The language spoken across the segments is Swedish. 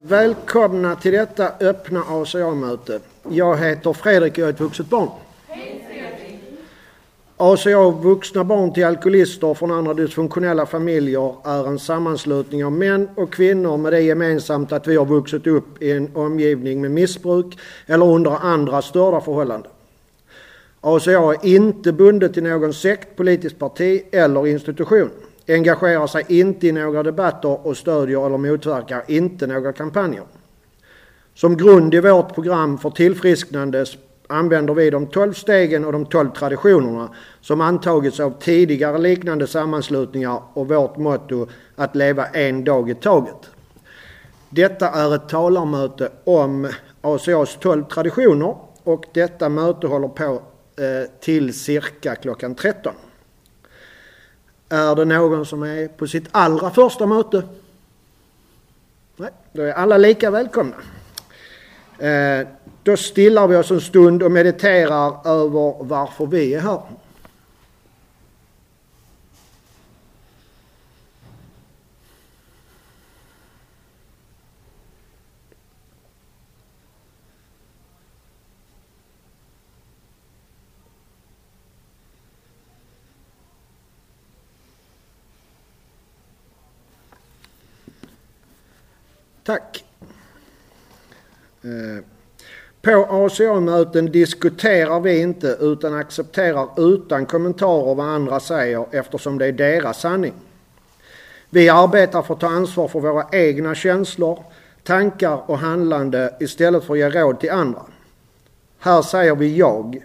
Välkomna till detta öppna ACA-möte. Jag heter Fredrik och jag är ett vuxet barn. ACA Vuxna barn till alkoholister från andra dysfunktionella familjer är en sammanslutning av män och kvinnor med det gemensamt att vi har vuxit upp i en omgivning med missbruk eller under andra störda förhållanden. ACA är inte bundet till någon sekt, politiskt parti eller institution engagerar sig inte i några debatter och stödjer eller motverkar inte några kampanjer. Som grund i vårt program för tillfrisknande använder vi de tolv stegen och de tolv traditionerna som antagits av tidigare liknande sammanslutningar och vårt motto att leva en dag i taget. Detta är ett talarmöte om ACAs tolv traditioner och detta möte håller på eh, till cirka klockan 13. Är det någon som är på sitt allra första möte? Nej, då är alla lika välkomna. Eh, då stillar vi oss en stund och mediterar över varför vi är här. Tack. Eh, på ACA-möten diskuterar vi inte utan accepterar utan kommentarer vad andra säger eftersom det är deras sanning. Vi arbetar för att ta ansvar för våra egna känslor, tankar och handlande istället för att ge råd till andra. Här säger vi jag.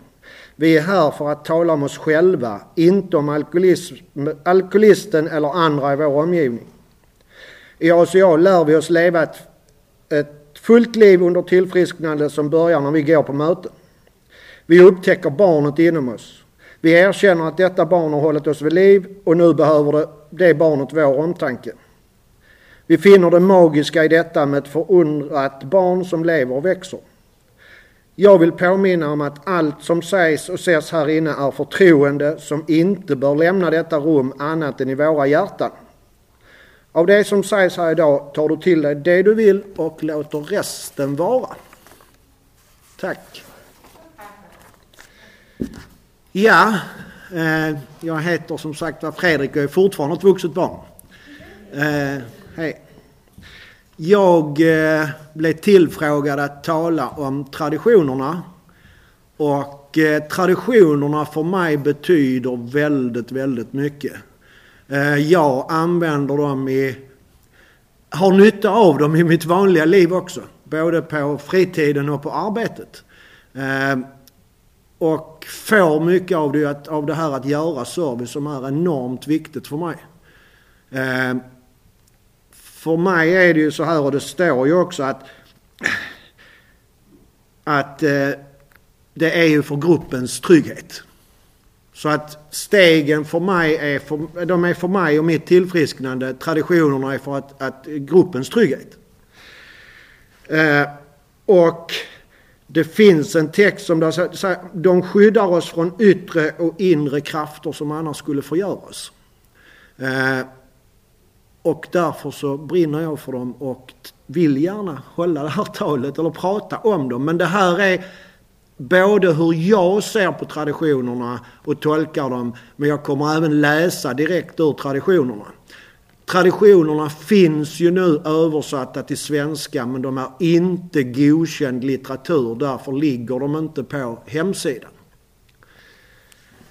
Vi är här för att tala om oss själva, inte om alkoholisten eller andra i vår omgivning. I ACA lär vi oss leva ett, ett fullt liv under tillfrisknande som börjar när vi går på möten. Vi upptäcker barnet inom oss. Vi erkänner att detta barn har hållit oss vid liv och nu behöver det, det barnet vår omtanke. Vi finner det magiska i detta med ett förundrat barn som lever och växer. Jag vill påminna om att allt som sägs och ses här inne är förtroende som inte bör lämna detta rum annat än i våra hjärtan. Av det som sägs här idag tar du till dig det du vill och låter resten vara. Tack. Ja, eh, jag heter som sagt var Fredrik och är fortfarande ett vuxet barn. Eh, hej. Jag eh, blev tillfrågad att tala om traditionerna. Och eh, traditionerna för mig betyder väldigt, väldigt mycket. Eh, jag använder dem i, har nytta av dem i mitt vanliga liv också. Både på fritiden och på arbetet. Eh, och får mycket av det, av det här att göra service som är enormt viktigt för mig. Eh, för mig är det ju så här och det står ju också att att det är ju för gruppens trygghet. Så att stegen för mig är för, de är för mig och mitt tillfrisknande. Traditionerna är för att, att gruppens trygghet. Eh, och det finns en text som säger de skyddar oss från yttre och inre krafter som annars skulle förgöra oss. Eh, och därför så brinner jag för dem och vill gärna hålla det här talet eller prata om dem. Men det här är både hur jag ser på traditionerna och tolkar dem, men jag kommer även läsa direkt ur traditionerna. Traditionerna finns ju nu översatta till svenska men de är inte godkänd litteratur, därför ligger de inte på hemsidan.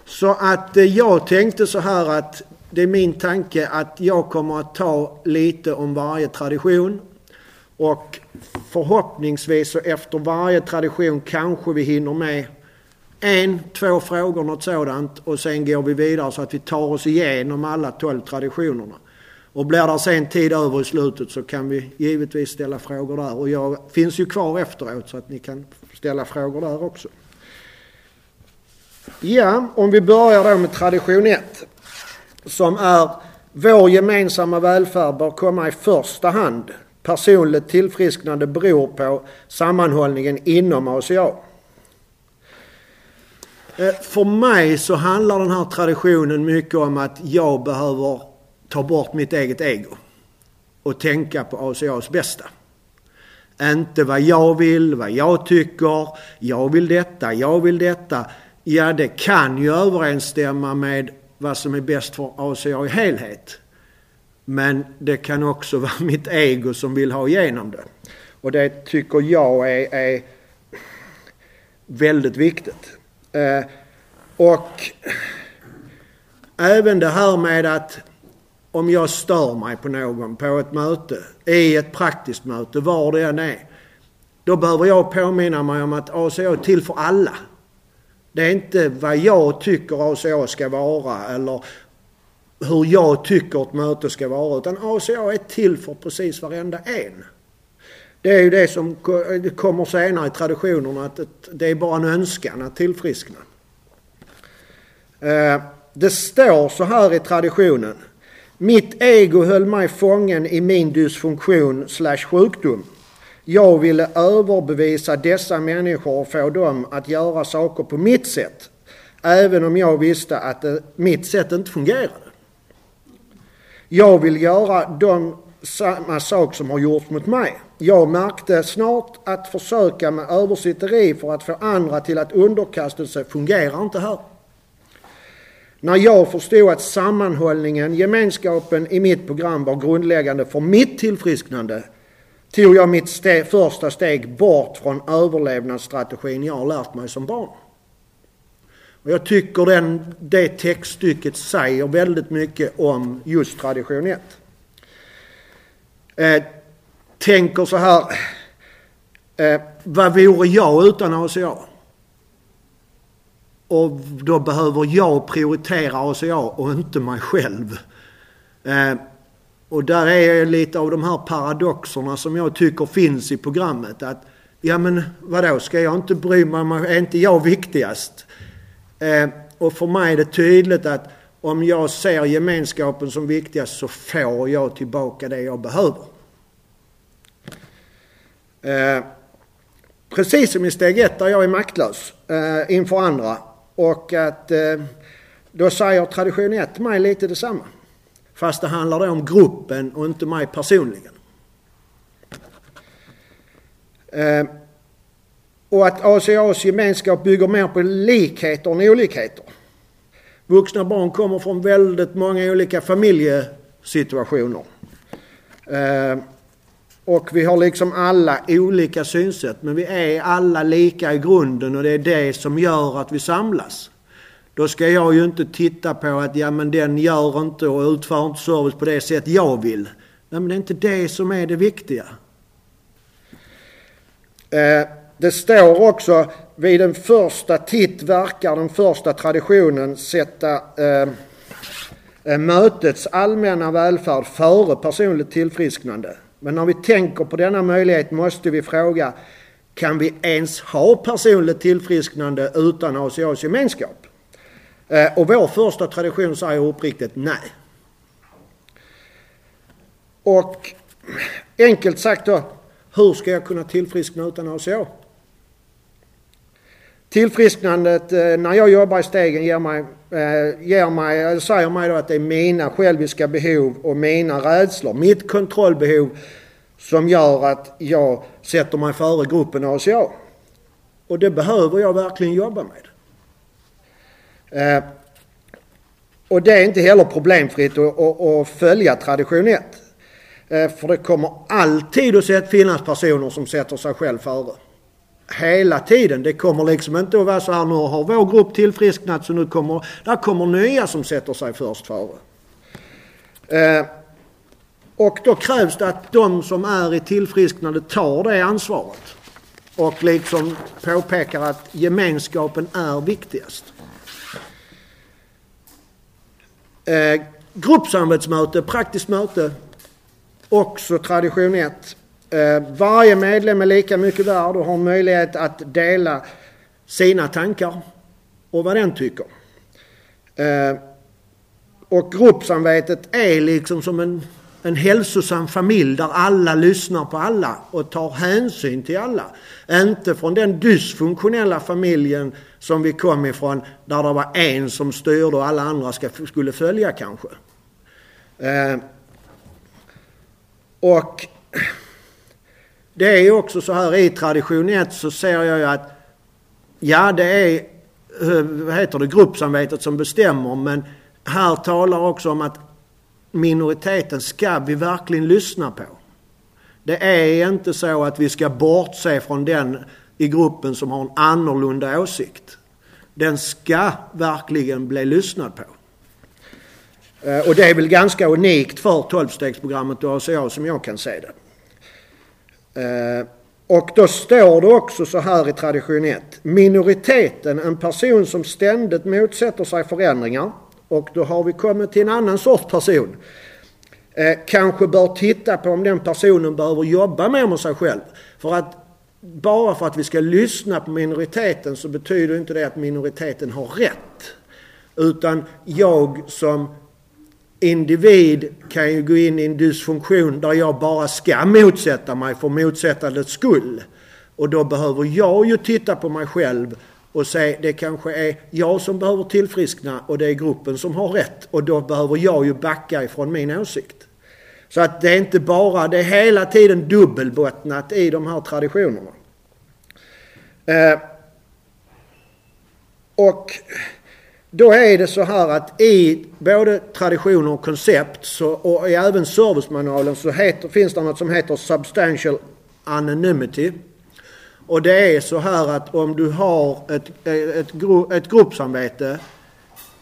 Så att eh, jag tänkte så här att det är min tanke att jag kommer att ta lite om varje tradition och förhoppningsvis så efter varje tradition kanske vi hinner med en, två frågor, något sådant och sen går vi vidare så att vi tar oss igenom alla tolv traditionerna. Och blir det sen tid över i slutet så kan vi givetvis ställa frågor där. Och jag finns ju kvar efteråt så att ni kan ställa frågor där också. Ja, om vi börjar då med tradition 1. Som är vår gemensamma välfärd bör komma i första hand personligt tillfrisknande beror på sammanhållningen inom ACA. Eh, för mig så handlar den här traditionen mycket om att jag behöver ta bort mitt eget ego och tänka på ACAs bästa. Inte vad jag vill, vad jag tycker, jag vill detta, jag vill detta. Ja, det kan ju överensstämma med vad som är bäst för ACA i helhet. Men det kan också vara mitt ego som vill ha igenom det. Och det tycker jag är, är väldigt viktigt. Eh, och även det här med att om jag stör mig på någon på ett möte, i ett praktiskt möte, var det än är. Då behöver jag påminna mig om att ACA är till för alla. Det är inte vad jag tycker ACA ska vara eller hur jag tycker ett möte ska vara. Utan ACA är till för precis varenda en. Det är ju det som kommer senare i traditionerna att det är bara en önskan att tillfriskna. Eh, det står så här i traditionen. Mitt ego höll mig fången i min dysfunktion slash sjukdom. Jag ville överbevisa dessa människor och få dem att göra saker på mitt sätt. Även om jag visste att det, mitt sätt inte fungerade. Jag vill göra de, samma sak som har gjorts mot mig. Jag märkte snart att försöka med översitteri för att få andra till att underkasta sig fungerar inte här. När jag förstod att sammanhållningen, gemenskapen i mitt program var grundläggande för mitt tillfrisknande tog jag mitt ste första steg bort från överlevnadsstrategin jag har lärt mig som barn. Och jag tycker den, det textstycket säger väldigt mycket om just tradition 1. Eh, tänker så här, eh, vad vore jag utan ACA? Och då behöver jag prioritera ACA och inte mig själv. Eh, och där är lite av de här paradoxerna som jag tycker finns i programmet. Att ja men vadå, ska jag inte bry mig, är inte jag viktigast? Eh, och för mig är det tydligt att om jag ser gemenskapen som viktigast så får jag tillbaka det jag behöver. Eh, precis som i steg ett där jag är maktlös eh, inför andra och att eh, då säger tradition 1 mig lite detsamma. Fast det handlar då om gruppen och inte mig personligen. Eh, och att ACAs gemenskap bygger mer på likheter än olikheter. Vuxna barn kommer från väldigt många olika familjesituationer. Eh, och vi har liksom alla olika synsätt men vi är alla lika i grunden och det är det som gör att vi samlas. Då ska jag ju inte titta på att ja men den gör inte och utför inte service på det sätt jag vill. Nej men det är inte det som är det viktiga. Eh, det står också vid den första titt verkar den första traditionen sätta eh, eh, mötets allmänna välfärd före personligt tillfrisknande. Men när vi tänker på denna möjlighet måste vi fråga, kan vi ens ha personligt tillfrisknande utan ACAs gemenskap? Eh, och vår första tradition säger uppriktigt nej. Och enkelt sagt då, hur ska jag kunna tillfriskna utan ACA? Tillfrisknandet eh, när jag jobbar i stegen ger mig, eh, ger mig, eh, säger mig då att det är mina själviska behov och mina rädslor, mitt kontrollbehov som gör att jag sätter mig före gruppen ACA. Och det behöver jag verkligen jobba med. Och det är inte heller problemfritt att, att, att följa tradition 1. För det kommer alltid att finnas personer som sätter sig själv före hela tiden. Det kommer liksom inte att vara så här nu har vår grupp tillfrisknat så nu kommer, där kommer nya som sätter sig först före. Eh, och då krävs det att de som är i tillfrisknande tar det ansvaret. Och liksom påpekar att gemenskapen är viktigast. Eh, gruppsamarbetsmöte, praktiskt möte, också tradition 1. Eh, varje medlem är lika mycket värd och har möjlighet att dela sina tankar och vad den tycker. Eh, och gruppsamvetet är liksom som en, en hälsosam familj där alla lyssnar på alla och tar hänsyn till alla. Inte från den dysfunktionella familjen som vi kom ifrån där det var en som styrde och alla andra ska, skulle följa kanske. Eh, och det är också så här i tradition 1 så ser jag ju att ja det är eh, vad heter det, gruppsamvetet som bestämmer men här talar också om att minoriteten ska vi verkligen lyssna på. Det är inte så att vi ska bortse från den i gruppen som har en annorlunda åsikt. Den ska verkligen bli lyssnad på. Eh, och det är väl ganska unikt för 12-stegsprogrammet och ACA som jag kan se det. Eh, och då står det också så här i tradition 1. Minoriteten, en person som ständigt motsätter sig förändringar. Och då har vi kommit till en annan sorts person. Eh, kanske bör titta på om den personen behöver jobba mer med sig själv. För att bara för att vi ska lyssna på minoriteten så betyder inte det att minoriteten har rätt. Utan jag som individ kan ju gå in i en dysfunktion där jag bara ska motsätta mig för motsättandets skull. Och då behöver jag ju titta på mig själv och säga det kanske är jag som behöver tillfriskna och det är gruppen som har rätt. Och då behöver jag ju backa ifrån min åsikt. Så att det är inte bara, det är hela tiden dubbelbottnat i de här traditionerna. Eh, och då är det så här att i både traditioner och koncept så, och i även servicemanualen så heter, finns det något som heter substantial anonymity. Och det är så här att om du har ett, ett, ett gruppsamvete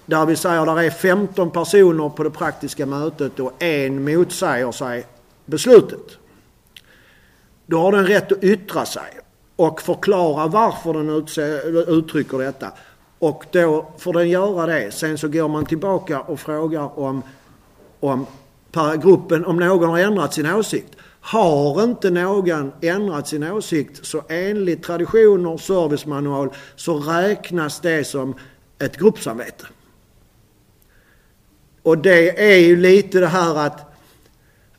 där vi säger att det är 15 personer på det praktiska mötet och en motsäger sig beslutet. Då har den rätt att yttra sig och förklara varför den uttrycker detta. Och då får den göra det. Sen så går man tillbaka och frågar om, om gruppen, om någon har ändrat sin åsikt. Har inte någon ändrat sin åsikt så enligt traditioner och servicemanual så räknas det som ett gruppsamvete. Och det är ju lite det här att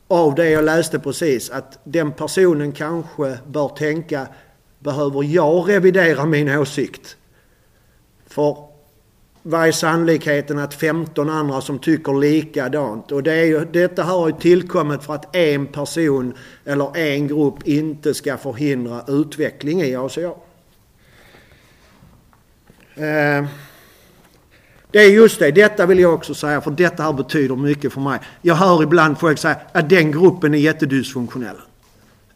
av det jag läste precis att den personen kanske bör tänka behöver jag revidera min åsikt? För vad är sannolikheten att 15 andra som tycker likadant? Och det är ju, detta har ju tillkommit för att en person eller en grupp inte ska förhindra utveckling i ACA. Eh, det är just det, detta vill jag också säga för detta här betyder mycket för mig. Jag hör ibland folk säga att den gruppen är jättedysfunktionell.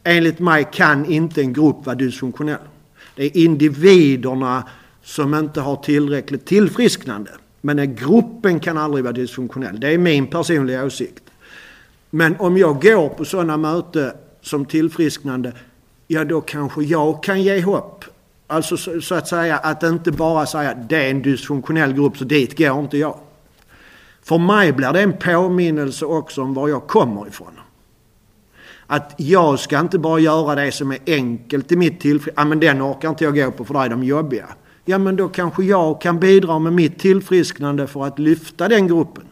Enligt mig kan inte en grupp vara dysfunktionell. Det är individerna som inte har tillräckligt tillfrisknande. Men gruppen kan aldrig vara dysfunktionell. Det är min personliga åsikt. Men om jag går på sådana möten som tillfrisknande, ja då kanske jag kan ge hopp. Alltså så, så, att säga att inte bara säga det är en dysfunktionell grupp så dit går inte jag. För mig blir det en påminnelse också om var jag kommer ifrån. Att jag ska inte bara göra det som är enkelt i mitt tillfälle. Ja men den orkar inte jag gå på för det är de jobbiga. Ja men då kanske jag kan bidra med mitt tillfrisknande för att lyfta den gruppen.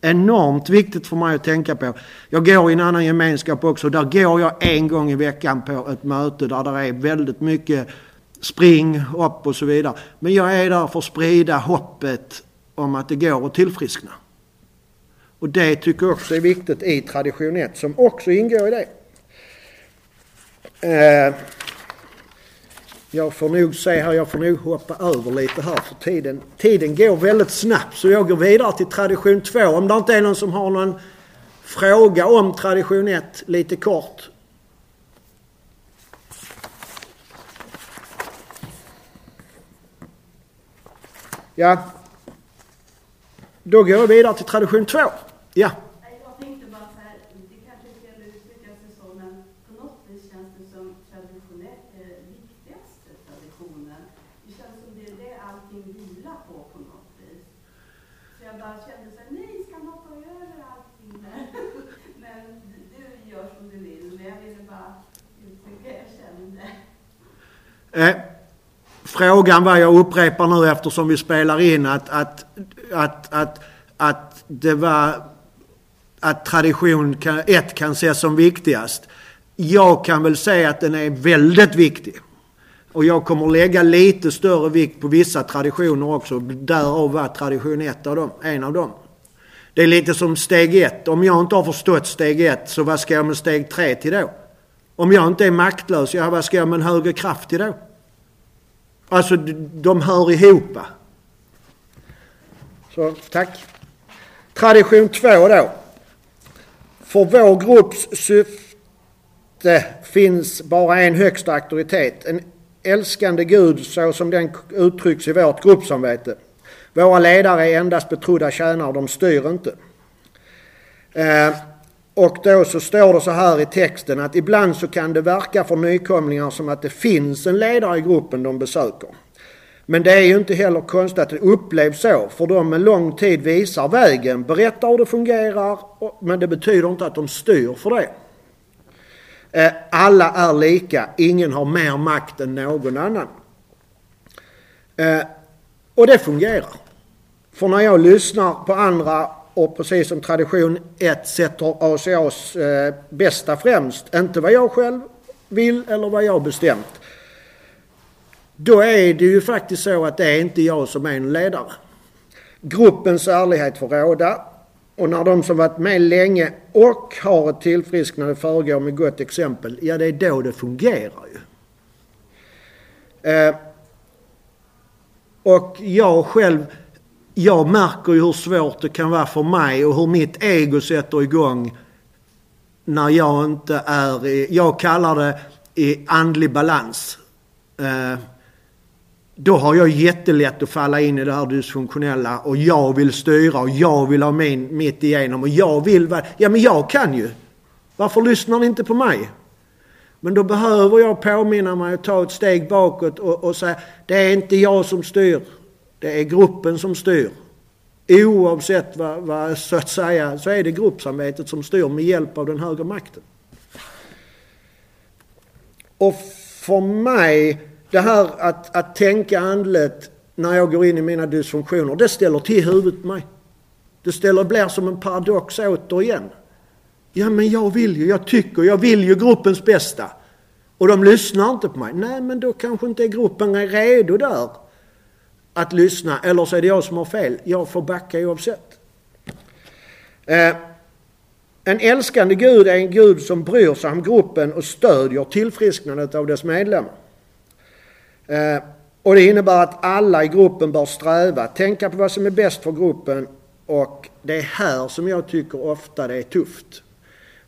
Enormt viktigt för mig att tänka på. Jag går i en annan gemenskap också. Där går jag en gång i veckan på ett möte där det är väldigt mycket spring, hopp och så vidare. Men jag är där för att sprida hoppet om att det går att tillfriskna. Och det tycker jag också är viktigt i tradition 1 som också ingår i det. Eh, jag får nog se här, jag får nog hoppa över lite här för tiden, tiden går väldigt snabbt så jag går vidare till tradition 2. Om det inte är någon som har någon fråga om tradition 1 lite kort. Ja. Då går jag vidare till tradition 2. Ja. Jag tänkte bara så här, det kanske är fel att uttrycka sig så, men på något vis känns det som traditionellt eh, viktigaste traditionen. Det känns som det är det allting vilar på på något vis. Så jag bara kände så här, nej, ska man hoppa över allting där? men du gör som du vill, men jag ville bara uttrycka hur jag kände. Eh, frågan var, jag upprepar nu eftersom vi spelar in, att, att, att, att, att det var att tradition kan, ett kan ses som viktigast. Jag kan väl säga att den är väldigt viktig. Och jag kommer lägga lite större vikt på vissa traditioner också. Därav var tradition ett av dem, en av dem. Det är lite som steg ett. Om jag inte har förstått steg ett, så vad ska jag med steg tre till då? Om jag inte är maktlös, ja vad ska jag med en högre kraft till då? Alltså de hör ihop. Så tack. Tradition två då. För vår grupps syfte finns bara en högsta auktoritet. En älskande Gud så som den uttrycks i vårt gruppsamvete. Våra ledare är endast betrodda tjänare, de styr inte. Eh, och då så står det så här i texten att ibland så kan det verka för nykomlingar som att det finns en ledare i gruppen de besöker. Men det är ju inte heller konstigt att det upplevs så, för de med lång tid visar vägen, berättar hur det fungerar, men det betyder inte att de styr för det. Eh, alla är lika, ingen har mer makt än någon annan. Eh, och det fungerar. För när jag lyssnar på andra och precis som tradition 1 sätter ACAs eh, bästa främst, inte vad jag själv vill eller vad jag bestämt. Då är det ju faktiskt så att det är inte jag som är en ledare. Gruppens ärlighet får råda och när de som varit med länge och har ett tillfrisknande föregår med gott exempel, ja det är då det fungerar ju. Eh, och jag själv, jag märker ju hur svårt det kan vara för mig och hur mitt ego sätter igång när jag inte är i, jag kallar det i andlig balans. Eh, då har jag jättelätt att falla in i det här dysfunktionella och jag vill styra och jag vill ha min mitt igenom och jag vill Ja men jag kan ju. Varför lyssnar ni inte på mig? Men då behöver jag påminna mig att ta ett steg bakåt och, och säga det är inte jag som styr. Det är gruppen som styr. Oavsett vad, vad så att säga så är det gruppsamarbetet som styr med hjälp av den högre makten. Och för mig det här att, att tänka andligt när jag går in i mina dysfunktioner, det ställer till huvudet på mig. Det ställer, blir som en paradox återigen. Ja men jag vill ju, jag tycker, jag vill ju gruppens bästa. Och de lyssnar inte på mig. Nej men då kanske inte gruppen är redo där att lyssna. Eller så är det jag som har fel. Jag får backa oavsett. Eh, en älskande Gud är en Gud som bryr sig om gruppen och stödjer tillfrisknandet av dess medlemmar. Eh, och det innebär att alla i gruppen bör sträva, tänka på vad som är bäst för gruppen och det är här som jag tycker ofta det är tufft.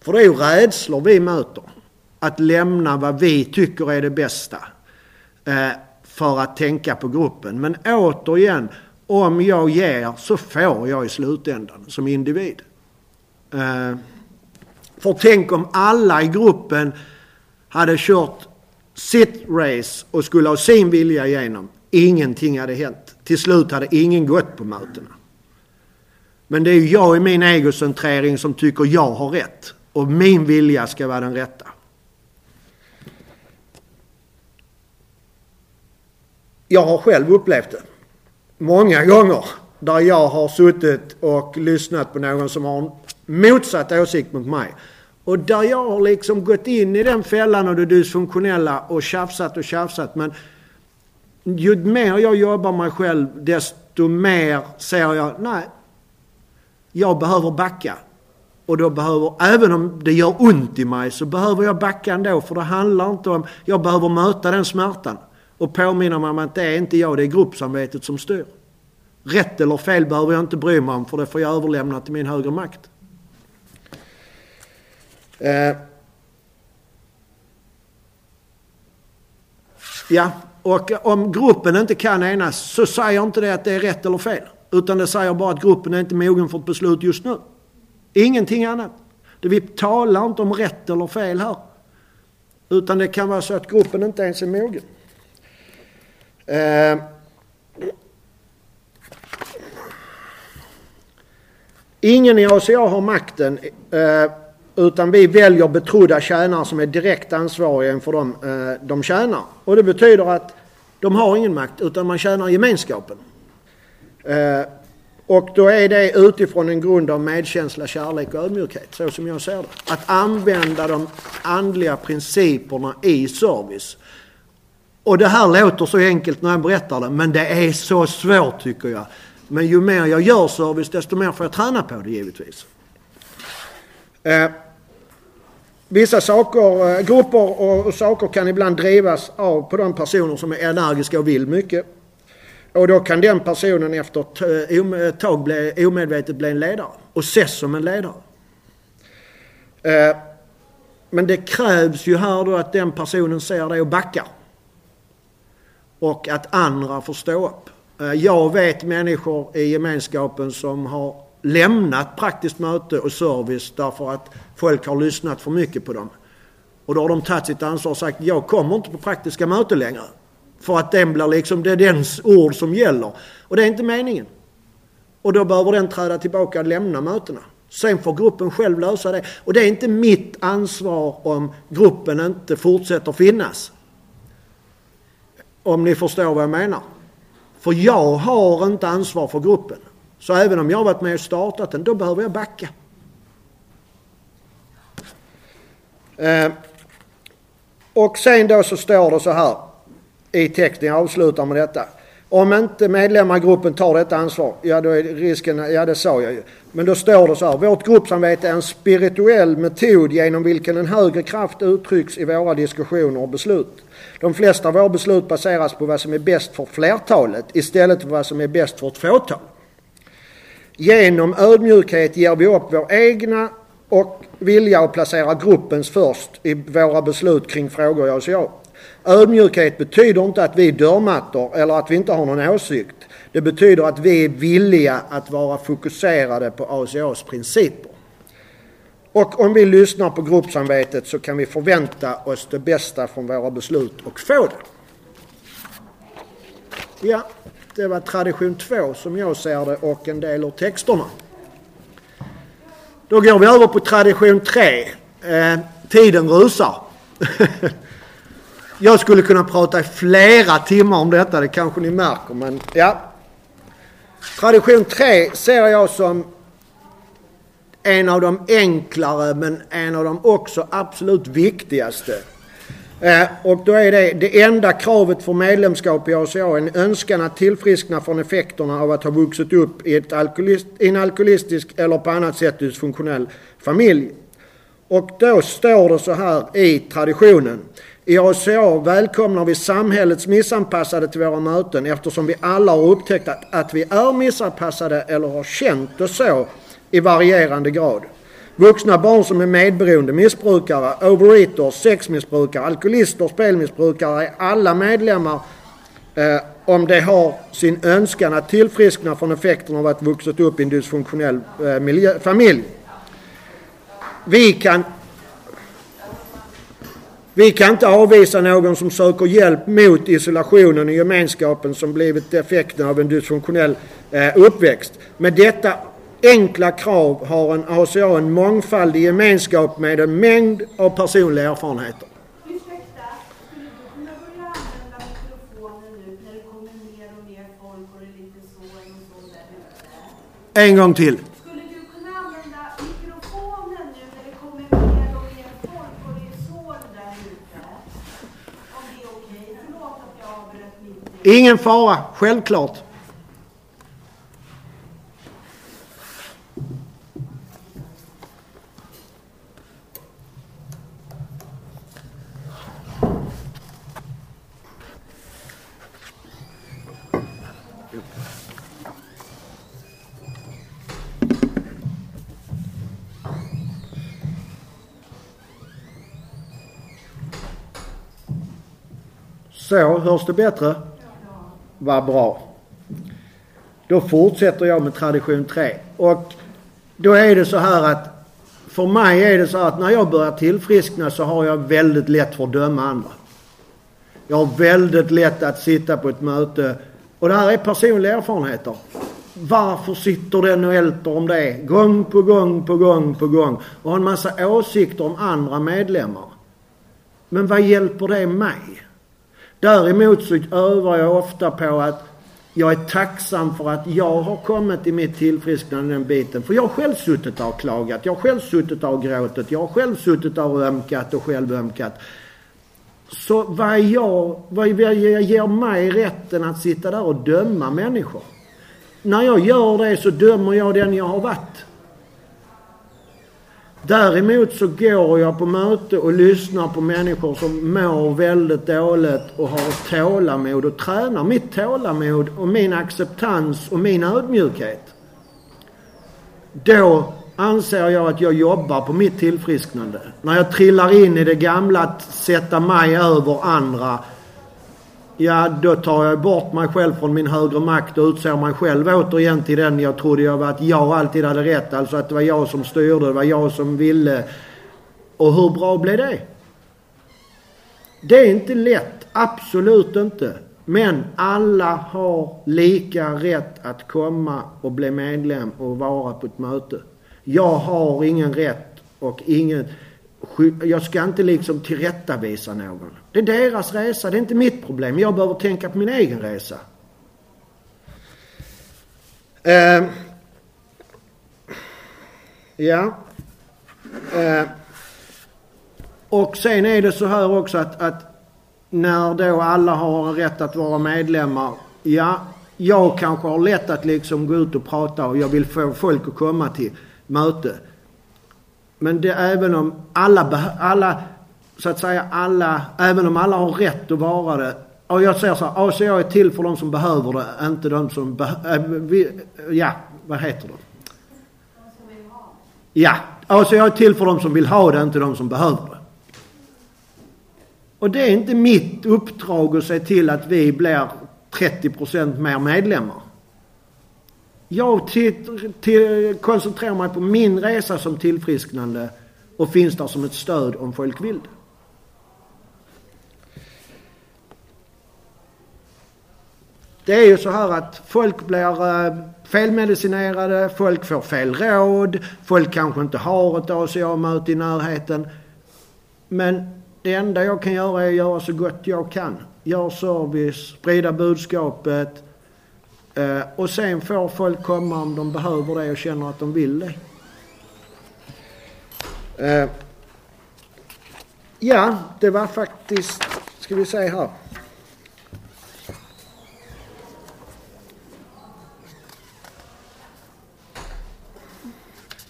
För det är ju rädslor vi möter. Att lämna vad vi tycker är det bästa. Eh, för att tänka på gruppen. Men återigen, om jag ger så får jag i slutändan som individ. Eh, för tänk om alla i gruppen hade kört sitt race och skulle ha sin vilja igenom. Ingenting hade hänt. Till slut hade ingen gått på mötena. Men det är jag i min egocentrering som tycker jag har rätt. Och min vilja ska vara den rätta. Jag har själv upplevt det. Många gånger. Där jag har suttit och lyssnat på någon som har en motsatt åsikt mot mig. Och där jag har liksom gått in i den fällan och det dysfunktionella och tjafsat och tjafsat. Men ju mer jag jobbar mig själv desto mer ser jag, nej, jag behöver backa. Och då behöver, även om det gör ont i mig, så behöver jag backa ändå. För det handlar inte om, jag behöver möta den smärtan. Och påminna mig om att det är inte jag, det är gruppsamvetet som styr. Rätt eller fel behöver jag inte bry mig om, för det får jag överlämna till min högre makt. Eh, ja, och om gruppen inte kan enas så säger inte det att det är rätt eller fel. Utan det säger bara att gruppen är inte mogen för ett beslut just nu. Ingenting annat. Det vi talar inte om rätt eller fel här. Utan det kan vara så att gruppen inte ens är mogen. Eh, ingen i ACA har makten. Eh, utan vi väljer betrodda tjänare som är direkt ansvariga inför dem eh, de tjänar. Och det betyder att de har ingen makt utan man tjänar gemenskapen. Eh, och då är det utifrån en grund av medkänsla, kärlek och ödmjukhet, så som jag ser det. Att använda de andliga principerna i service. Och det här låter så enkelt när jag berättar det, men det är så svårt tycker jag. Men ju mer jag gör service, desto mer får jag träna på det givetvis. Eh, vissa saker, eh, grupper och saker kan ibland drivas av på de personer som är energiska och vill mycket. Och då kan den personen efter ett eh, eh, tag bli, omedvetet bli en ledare och ses som en ledare. Eh, men det krävs ju här då att den personen ser det och backar. Och att andra får stå upp. Eh, jag vet människor i gemenskapen som har lämnat praktiskt möte och service därför att folk har lyssnat för mycket på dem. Och då har de tagit sitt ansvar och sagt jag kommer inte på praktiska möten längre. För att den blir liksom, det är dens ord som gäller. Och det är inte meningen. Och då behöver den träda tillbaka och lämna mötena. Sen får gruppen själv lösa det. Och det är inte mitt ansvar om gruppen inte fortsätter finnas. Om ni förstår vad jag menar. För jag har inte ansvar för gruppen. Så även om jag varit med och startat den, då behöver jag backa. Eh, och sen då så står det så här i texten, jag avslutar med detta. Om inte medlemmar i gruppen tar detta ansvar, ja då är risken, ja det sa jag ju. Men då står det så här, vårt gruppsamvete är en spirituell metod genom vilken en högre kraft uttrycks i våra diskussioner och beslut. De flesta av våra beslut baseras på vad som är bäst för flertalet istället för vad som är bäst för ett fåtal. Genom ödmjukhet ger vi upp vår egna och vilja att placera gruppens först i våra beslut kring frågor jag och jag. Ödmjukhet betyder inte att vi är dörrmattor eller att vi inte har någon åsikt. Det betyder att vi är villiga att vara fokuserade på ACAs principer. Och om vi lyssnar på gruppsamvetet så kan vi förvänta oss det bästa från våra beslut och få det. Ja, det var tradition 2 som jag ser det och en del av texterna. Då går vi över på tradition 3. Eh, tiden rusar. jag skulle kunna prata i flera timmar om detta, det kanske ni märker. Men ja. Tradition 3 ser jag som en av de enklare men en av de också absolut viktigaste. Eh, och då är det det enda kravet för medlemskap i ACA en önskan att tillfriskna från effekterna av att ha vuxit upp i, ett alkoholist, i en alkoholistisk eller på annat sätt dysfunktionell familj. Och då står det så här i traditionen. I ACA välkomnar vi samhällets missanpassade till våra möten eftersom vi alla har upptäckt att, att vi är missanpassade eller har känt det så i varierande grad. Vuxna barn som är medberoende, missbrukare, overeaters, sexmissbrukare, alkoholister, spelmissbrukare är alla medlemmar eh, om de har sin önskan att tillfriskna från effekterna av att vuxit upp i en dysfunktionell eh, miljö, familj. Vi kan vi kan inte avvisa någon som söker hjälp mot isolationen och gemenskapen som blivit effekten av en dysfunktionell eh, uppväxt. Men detta enkla krav har en ACA en mångfaldig gemenskap med en mängd av personliga erfarenheter. Ursäkta, skulle du kunna börja använda mikrofonen nu när det kommer mer och mer folk och det är lite så och så där ute? En gång till. Skulle du kunna använda mikrofonen nu när det kommer mer och mer folk och det är så där ute? Om det är okej? Förlåt att jag avbröt mitt i. Ingen fara, självklart. Så, hörs det bättre? Vad bra. Då fortsätter jag med tradition 3. Och då är det så här att för mig är det så att när jag börjar tillfriskna så har jag väldigt lätt för att döma andra. Jag har väldigt lätt att sitta på ett möte och det här är personliga erfarenheter. Varför sitter den och älter om det gång på gång på gång på gång och har en massa åsikter om andra medlemmar? Men vad hjälper det mig? Däremot så övar jag ofta på att jag är tacksam för att jag har kommit i mitt tillfrisknande den biten. För jag har själv suttit där och klagat. Jag har själv suttit där och gråtit. Jag har själv suttit där och ömkat och själv ömkat. Så vad, jag, vad ger mig rätten att sitta där och döma människor? När jag gör det så dömer jag den jag har varit. Däremot så går jag på möte och lyssnar på människor som mår väldigt dåligt och har tålamod och tränar mitt tålamod och min acceptans och min ödmjukhet. Då anser jag att jag jobbar på mitt tillfrisknande. När jag trillar in i det gamla att sätta mig över andra Ja, då tar jag bort mig själv från min högre makt och utser mig själv återigen till den jag trodde jag var att jag alltid hade rätt. Alltså att det var jag som styrde, det var jag som ville. Och hur bra blev det? Det är inte lätt, absolut inte. Men alla har lika rätt att komma och bli medlem och vara på ett möte. Jag har ingen rätt och ingen jag ska inte liksom tillrättavisa någon. Det är deras resa, det är inte mitt problem. Jag behöver tänka på min egen resa. Uh, ja. Uh, och sen är det så här också att, att när då alla har rätt att vara medlemmar. Ja, jag kanske har lätt att liksom gå ut och prata och jag vill få folk att komma till möte. Men det även om alla, alla, så att säga alla, även om alla har rätt att vara det. Och jag säger så här, ACA är till för de som behöver det, inte de som behöver, äh, ja, vad heter det? Ja, ACA är till för de som vill ha det, inte de som behöver det. Och det är inte mitt uppdrag att se till att vi blir 30% mer medlemmar. Jag till, till, koncentrerar mig på min resa som tillfrisknande och finns där som ett stöd om folk vill det. Det är ju så här att folk blir eh, felmedicinerade, folk får fel råd, folk kanske inte har ett ACA-möte i närheten. Men det enda jag kan göra är att göra så gott jag kan. Gör service, sprida budskapet, Eh, och sen får folk komma om de behöver det och känner att de vill det. Eh, ja, det var faktiskt, ska vi se här.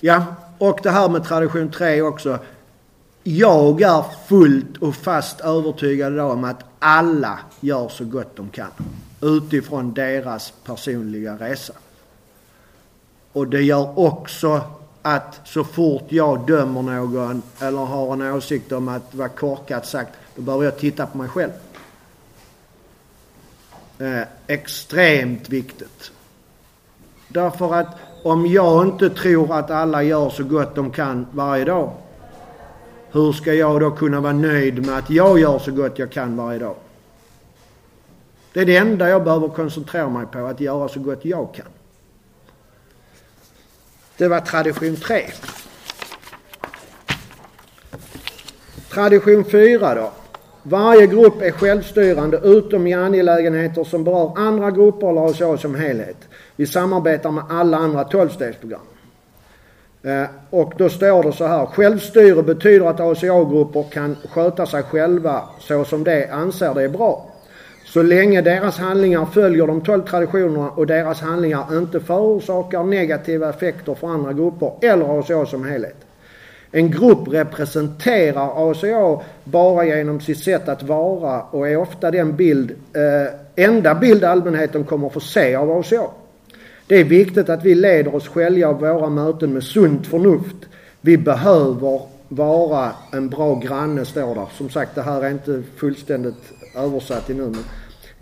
Ja, och det här med tradition 3 också. Jag är fullt och fast övertygad om att alla gör så gott de kan utifrån deras personliga resa. Och det gör också att så fort jag dömer någon eller har en åsikt om att vara korkat sagt, då behöver jag titta på mig själv. Eh, extremt viktigt. Därför att om jag inte tror att alla gör så gott de kan varje dag, hur ska jag då kunna vara nöjd med att jag gör så gott jag kan varje dag? Det är det enda jag behöver koncentrera mig på, att göra så gott jag kan. Det var tradition 3. Tradition 4 då. Varje grupp är självstyrande utom i angelägenheter som berör andra grupper eller ACA som helhet. Vi samarbetar med alla andra tolvstegsprogram. Eh, och då står det så här. Självstyre betyder att ACA-grupper kan sköta sig själva så som de anser det är bra. Så länge deras handlingar följer de tolv traditionerna och deras handlingar inte förorsakar negativa effekter för andra grupper eller ACA som helhet. En grupp representerar ACA bara genom sitt sätt att vara och är ofta den bild, eh, enda bild allmänheten kommer få se av ACA. Det är viktigt att vi leder oss själva av våra möten med sunt förnuft. Vi behöver vara en bra granne, står där. Som sagt, det här är inte fullständigt översatt i nu.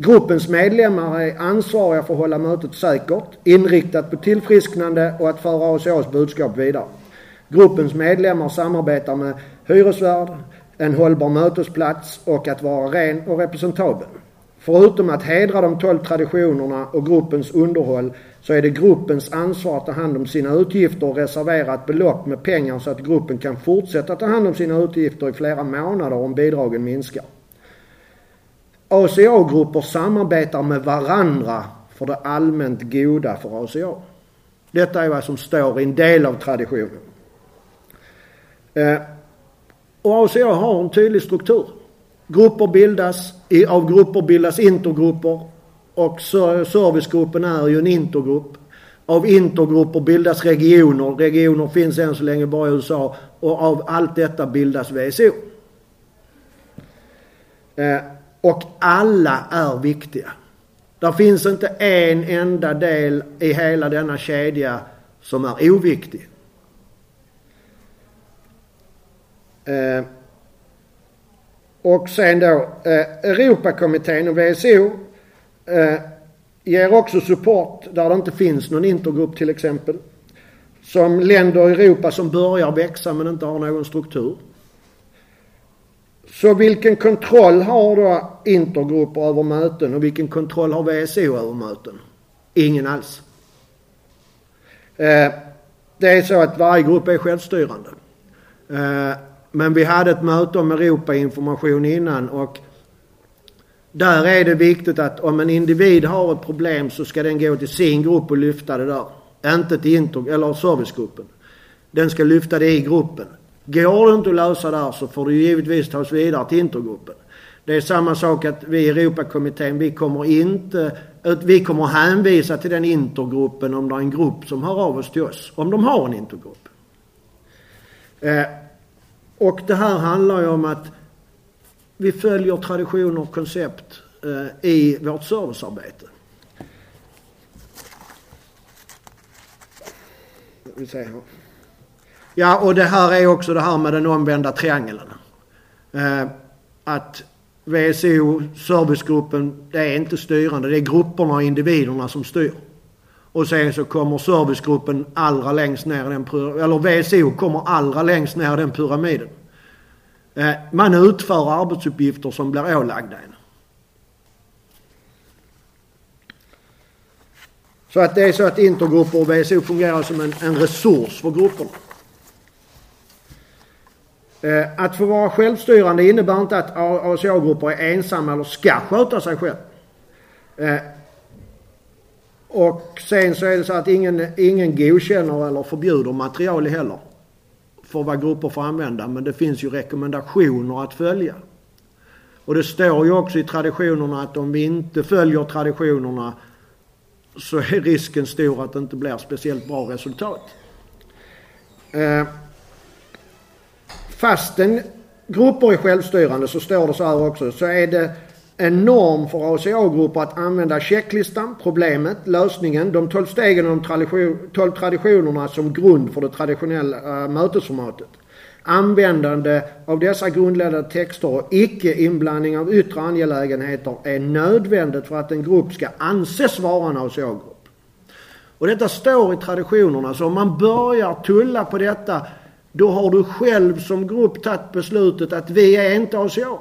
Gruppens medlemmar är ansvariga för att hålla mötet säkert, inriktat på tillfrisknande och att föra ACAs budskap vidare. Gruppens medlemmar samarbetar med hyresvärd, en hållbar mötesplats och att vara ren och representabel. Förutom att hedra de tolv traditionerna och gruppens underhåll så är det gruppens ansvar att ta hand om sina utgifter och reservera ett belopp med pengar så att gruppen kan fortsätta ta hand om sina utgifter i flera månader om bidragen minskar. ACA-grupper samarbetar med varandra för det allmänt goda för ACA. Detta är vad som står i en del av traditionen. Eh, och ACA har en tydlig struktur. Grupper bildas, av grupper bildas intergrupper och servicegruppen är ju en intergrupp. Av intergrupper bildas regioner. Regioner finns än så länge bara i USA. Och av allt detta bildas VSO. Och alla är viktiga. Där finns inte en enda del i hela denna kedja som är oviktig. Eh, och sen då eh, Europakommittén och WSO eh, ger också support där det inte finns någon intergrupp till exempel. Som länder i Europa som börjar växa men inte har någon struktur. Så vilken kontroll har då intergrupper över möten och vilken kontroll har VSO över möten? Ingen alls. Eh, det är så att varje grupp är självstyrande. Eh, men vi hade ett möte om Europainformation innan och där är det viktigt att om en individ har ett problem så ska den gå till sin grupp och lyfta det där. Inte till inter eller servicegruppen. Den ska lyfta det i gruppen. Går det inte att lösa där så får det givetvis tas vidare till intergruppen. Det är samma sak att vi i Europakommittén, vi kommer inte, vi kommer hänvisa till den intergruppen om det är en grupp som hör av oss till oss. Om de har en intergrupp. Eh, och det här handlar ju om att vi följer traditioner och koncept eh, i vårt servicearbete. Vi ser här. Ja, och det här är också det här med den omvända triangeln. Eh, att VSO, servicegruppen, det är inte styrande. Det är grupperna och individerna som styr. Och sen så kommer servicegruppen allra längst ner i den, eller VSO kommer allra längst ner i den pyramiden. Eh, man utför arbetsuppgifter som blir ålagda en. Så att det är så att intergrupper och VSO fungerar som en, en resurs för grupperna. Eh, att få vara självstyrande innebär inte att ACA-grupper är ensamma eller ska sköta sig själv. Eh, och sen så är det så att ingen, ingen godkänner eller förbjuder material heller. För vad grupper får använda. Men det finns ju rekommendationer att följa. Och det står ju också i traditionerna att om vi inte följer traditionerna så är risken stor att det inte blir speciellt bra resultat. Eh, Fastän grupper är självstyrande så står det så här också, så är det en norm för ACA-grupper att använda checklistan, problemet, lösningen, de tolv stegen och de tolv traditionerna som grund för det traditionella eh, mötesformatet. Användande av dessa grundläggande texter och icke-inblandning av yttre angelägenheter är nödvändigt för att en grupp ska anses vara en ACA-grupp. Och detta står i traditionerna, så om man börjar tulla på detta då har du själv som grupp tagit beslutet att vi är inte ACA.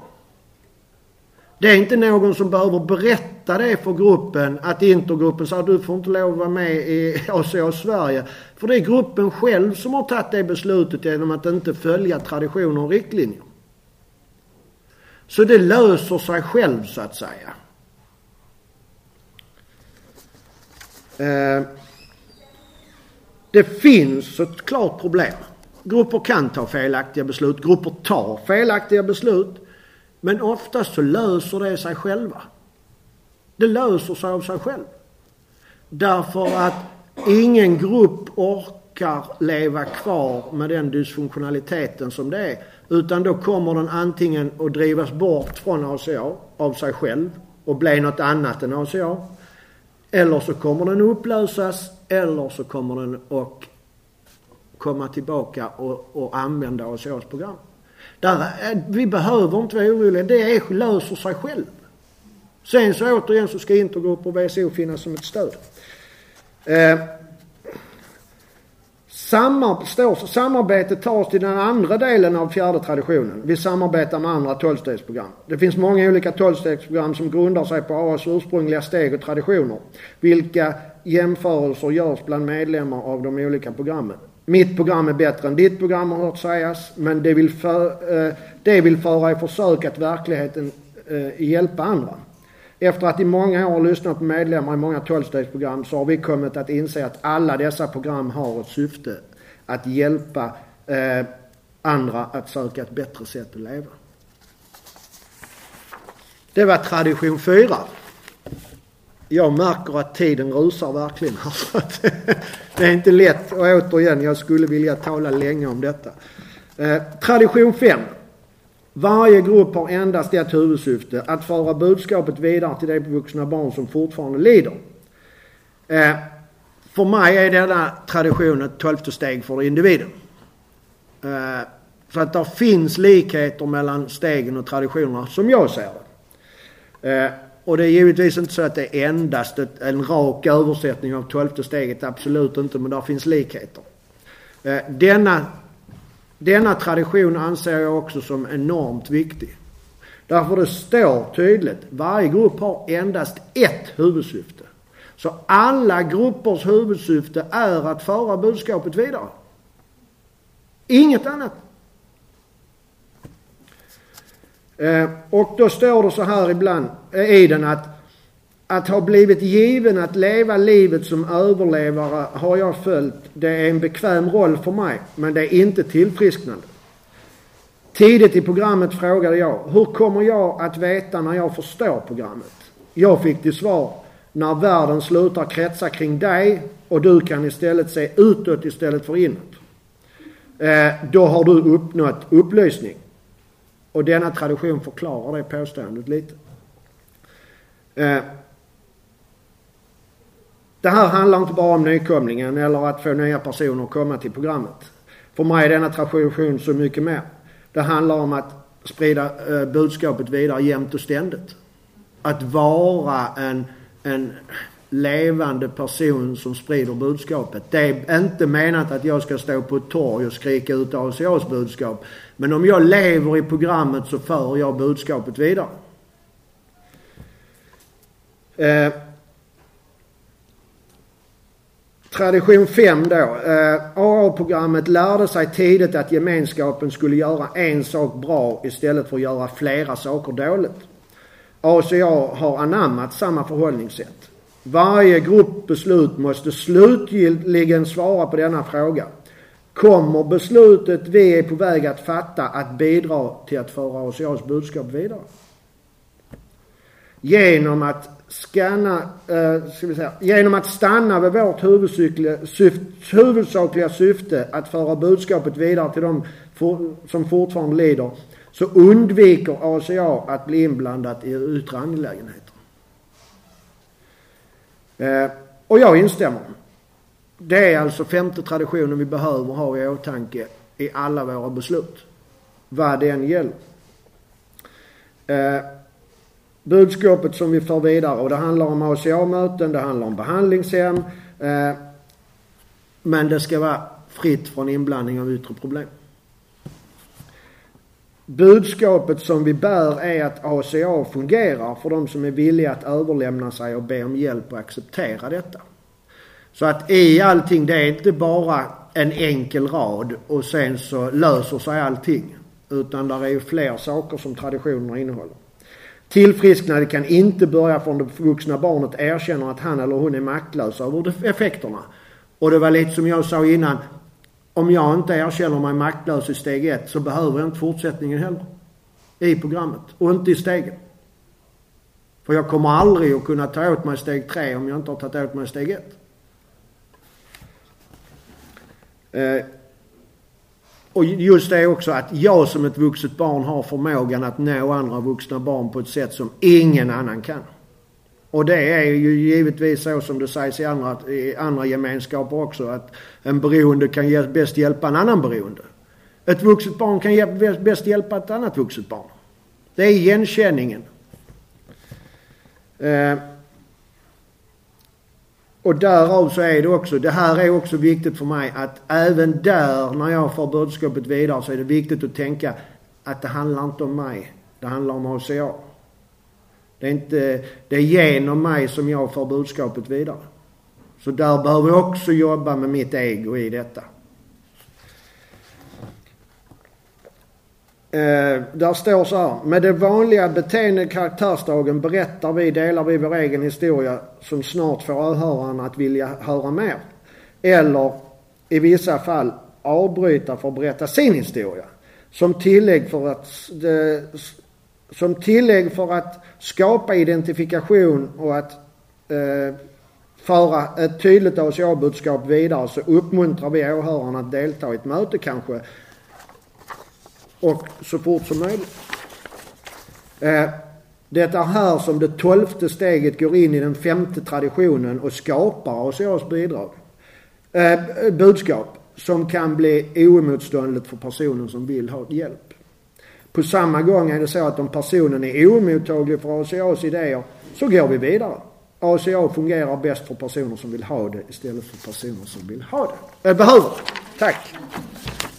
Det är inte någon som behöver berätta det för gruppen att intergruppen säger du får inte lov att vara med i ACA Sverige. För det är gruppen själv som har tagit det beslutet genom att inte följa traditioner och riktlinjer. Så det löser sig själv så att säga. Eh, det finns ett klart problem. Grupper kan ta felaktiga beslut, grupper tar felaktiga beslut. Men oftast så löser det sig själva. Det löser sig av sig själv. Därför att ingen grupp orkar leva kvar med den dysfunktionaliteten som det är. Utan då kommer den antingen att drivas bort från ACA av sig själv och bli något annat än ACA. Eller så kommer den upplösas eller så kommer den att komma tillbaka och, och använda ACAs program. Där, vi behöver inte vara oroliga. Det är, löser sig själv. Sen så återigen så ska intergrupper och VSO finnas som ett stöd. Eh, samar, samarbete tas till den andra delen av fjärde traditionen. Vi samarbetar med andra tolvstegsprogram. Det finns många olika tolvstegsprogram som grundar sig på AAs ursprungliga steg och traditioner. Vilka jämförelser görs bland medlemmar av de olika programmen. Mitt program är bättre än ditt program har hört sägas. Men det vill, för, eh, det vill föra i försök att verkligheten eh, hjälpa andra. Efter att i många år lyssnat på medlemmar i många tolvstegsprogram så har vi kommit att inse att alla dessa program har ett syfte att hjälpa eh, andra att söka ett bättre sätt att leva. Det var tradition 4 jag märker att tiden rusar verkligen alltså här. Det är inte lätt. Och återigen, jag skulle vilja tala länge om detta. Eh, tradition 5. Varje grupp har endast ett huvudsyfte, att föra budskapet vidare till de vuxna barn som fortfarande lider. Eh, för mig är denna tradition ett tolfte steg för individen. Eh, så att det finns likheter mellan stegen och traditionerna som jag ser det. Eh, och det är givetvis inte så att det är endast ett, en rak översättning av tolfte steget, absolut inte, men där finns likheter. Eh, denna, denna tradition anser jag också som enormt viktig. Därför det står tydligt, varje grupp har endast ett huvudsyfte. Så alla gruppers huvudsyfte är att föra budskapet vidare. Inget annat. Eh, och då står det så här ibland eh, i den att att ha blivit given att leva livet som överlevare har jag följt. Det är en bekväm roll för mig, men det är inte tillfrisknande. Tidigt i programmet frågade jag, hur kommer jag att veta när jag förstår programmet? Jag fick till svar, när världen slutar kretsa kring dig och du kan istället se utåt istället för inåt. Eh, då har du uppnått upplysning. Och denna tradition förklarar det påståendet lite. Eh, det här handlar inte bara om nykomlingen eller att få nya personer att komma till programmet. För mig är denna tradition så mycket mer. Det handlar om att sprida eh, budskapet vidare jämt och ständigt. Att vara en, en levande person som sprider budskapet. Det är inte menat att jag ska stå på ett torg och skrika ut ACAs budskap. Men om jag lever i programmet så för jag budskapet vidare. Eh, tradition 5 då. Eh, AA-programmet lärde sig tidigt att gemenskapen skulle göra en sak bra istället för att göra flera saker dåligt. ACA har anammat samma förhållningssätt. Varje gruppbeslut måste slutligen svara på denna fråga. Kommer beslutet vi är på väg att fatta att bidra till att föra ACAs budskap vidare? Genom att scanna, eh, ska vi säga, genom att stanna vid vårt huvudsakliga syfte att föra budskapet vidare till de for, som fortfarande lider så undviker ACA att bli inblandat i yttre angelägenheter. Eh, och jag instämmer. Det är alltså femte traditionen vi behöver ha i åtanke i alla våra beslut. Vad det än gäller. Eh, budskapet som vi för vidare och det handlar om ACA-möten, det handlar om behandlingshem. Eh, men det ska vara fritt från inblandning av yttre problem. Budskapet som vi bär är att ACA fungerar för de som är villiga att överlämna sig och be om hjälp och acceptera detta. Så att i allting, det är inte bara en enkel rad och sen så löser sig allting. Utan där är ju fler saker som traditionerna innehåller. Tillfrisknade kan inte börja från det vuxna barnet erkänner att han eller hon är maktlös över effekterna. Och det var lite som jag sa innan. Om jag inte erkänner mig maktlös i steg ett så behöver jag inte fortsättningen heller. I programmet. Och inte i stegen. För jag kommer aldrig att kunna ta åt mig steg tre om jag inte har tagit åt mig steg ett. Eh, och just det också att jag som ett vuxet barn har förmågan att nå andra vuxna barn på ett sätt som ingen annan kan. Och det är ju givetvis så som det sägs i andra, i andra gemenskaper också att en beroende kan bäst hjälpa en annan beroende. Ett vuxet barn kan bäst hjälpa ett annat vuxet barn. Det är igenkänningen. Eh, och därav så är det också, det här är också viktigt för mig att även där när jag får budskapet vidare så är det viktigt att tänka att det handlar inte om mig. Det handlar om HCA. Det är inte, det är genom mig som jag får budskapet vidare. Så där behöver jag också jobba med mitt ego i detta. Eh, där står så här. Med det vanliga beteendet karaktärsdagen berättar vi, delar vi vår egen historia som snart får åhörarna att vilja höra mer. Eller i vissa fall avbryta för att berätta sin historia. Som tillägg för att, som tillägg för att skapa identifikation och att eh, föra ett tydligt ACA-budskap vidare så uppmuntrar vi åhörarna att delta i ett möte kanske. Och så fort som möjligt. Eh, det är här som det tolfte steget går in i den femte traditionen och skapar ACAs bidrag. Eh, budskap som kan bli oemotståndligt för personen som vill ha hjälp. På samma gång är det så att om personen är omottaglig för ACAs idéer så går vi vidare. ACA fungerar bäst för personer som vill ha det istället för personer som vill ha det. Äh, behöver Tack.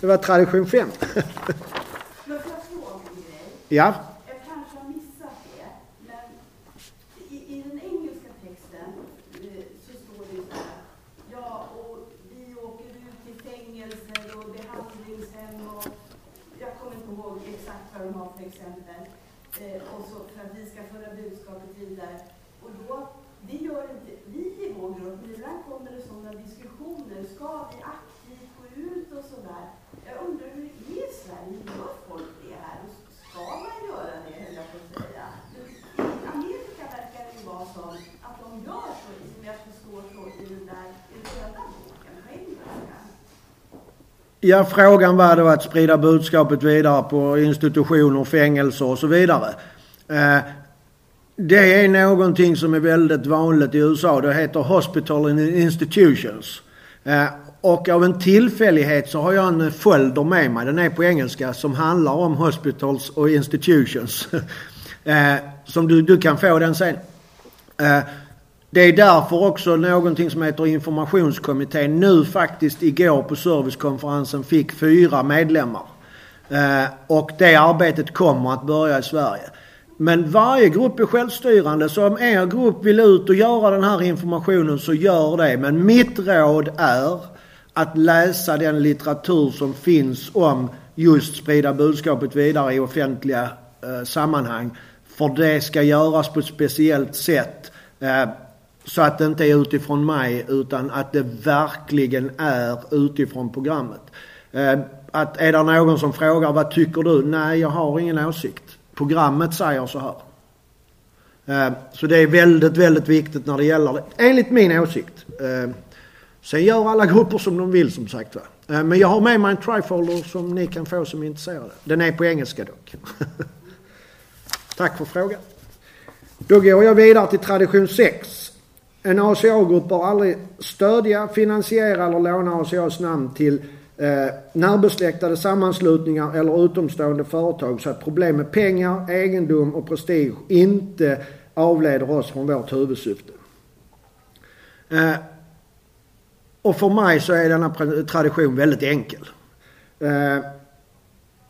Det var tradition 5. ja. Ja, frågan var då att sprida budskapet vidare på institutioner, fängelser och så vidare. Eh, det är någonting som är väldigt vanligt i USA. Det heter Hospital Institutions. Eh, och av en tillfällighet så har jag en folder med mig, den är på engelska, som handlar om hospitals och institutions. Eh, som du, du kan få den sen. Det är därför också någonting som heter informationskommittén nu faktiskt igår på servicekonferensen fick fyra medlemmar. Eh, och det arbetet kommer att börja i Sverige. Men varje grupp är självstyrande så om er grupp vill ut och göra den här informationen så gör det. Men mitt råd är att läsa den litteratur som finns om just sprida budskapet vidare i offentliga eh, sammanhang. För det ska göras på ett speciellt sätt. Eh, så att det inte är utifrån mig utan att det verkligen är utifrån programmet. Eh, att är det någon som frågar vad tycker du? Nej, jag har ingen åsikt. Programmet säger så här. Eh, så det är väldigt, väldigt viktigt när det gäller det. Enligt min åsikt. Eh, sen gör alla grupper som de vill som sagt va. Men jag har med mig en trifolder som ni kan få som är intresserade. Den är på engelska dock. Tack för frågan. Då går jag vidare till tradition 6. En ACA-grupp bör aldrig stödja, finansiera eller låna ACAs namn till eh, närbesläktade sammanslutningar eller utomstående företag så att problem med pengar, egendom och prestige inte avleder oss från vårt huvudsyfte. Eh, och för mig så är denna tradition väldigt enkel. Eh,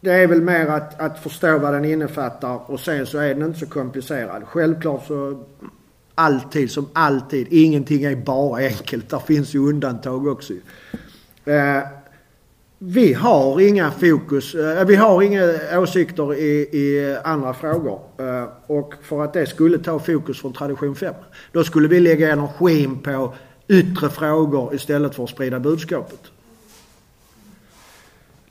det är väl mer att, att förstå vad den innefattar och sen så är den inte så komplicerad. Självklart så alltid som alltid. Ingenting är bara enkelt. Där finns ju undantag också. Eh, vi har inga fokus, eh, vi har inga åsikter i, i andra frågor. Eh, och för att det skulle ta fokus från tradition 5. Då skulle vi lägga energin på yttre frågor istället för att sprida budskapet.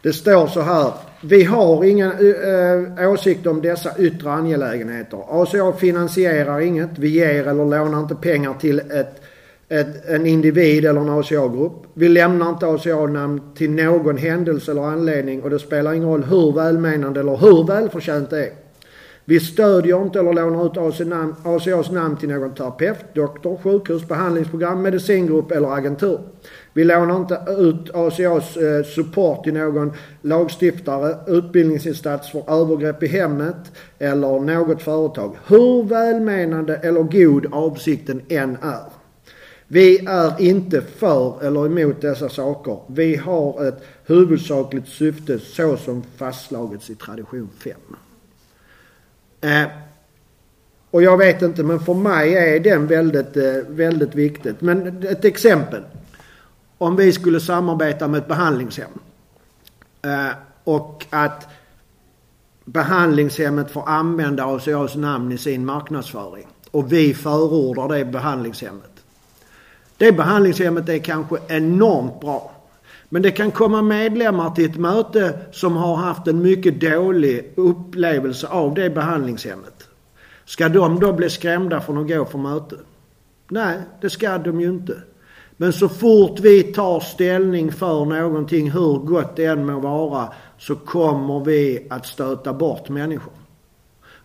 Det står så här. Vi har ingen äh, eh, åsikt om dessa yttre angelägenheter. ACA finansierar inget. Vi ger eller lånar inte pengar till ett, ett, en individ eller en ACA-grupp. Vi lämnar inte ACA-namn till någon händelse eller anledning och det spelar ingen roll hur välmenande eller hur välförtjänt det är. Vi stödjer inte eller lånar ut ACAs namn till någon terapeut, doktor, sjukhus, behandlingsprogram, medicingrupp eller agentur. Vi lånar inte ut ACAs eh, support till någon lagstiftare, utbildningsinsats för övergrepp i hemmet eller något företag. Hur välmenande eller god avsikten än är. Vi är inte för eller emot dessa saker. Vi har ett huvudsakligt syfte så som fastslagits i tradition 5. Eh, och jag vet inte men för mig är den väldigt, eh, väldigt viktigt. Men ett exempel om vi skulle samarbeta med ett behandlingshem eh, och att behandlingshemmet får använda ACAs namn i sin marknadsföring och vi förordar det behandlingshemmet. Det behandlingshemmet är kanske enormt bra. Men det kan komma medlemmar till ett möte som har haft en mycket dålig upplevelse av det behandlingshemmet. Ska de då bli skrämda från att gå för möte? Nej, det ska de ju inte. Men så fort vi tar ställning för någonting, hur gott det än må vara, så kommer vi att stöta bort människor.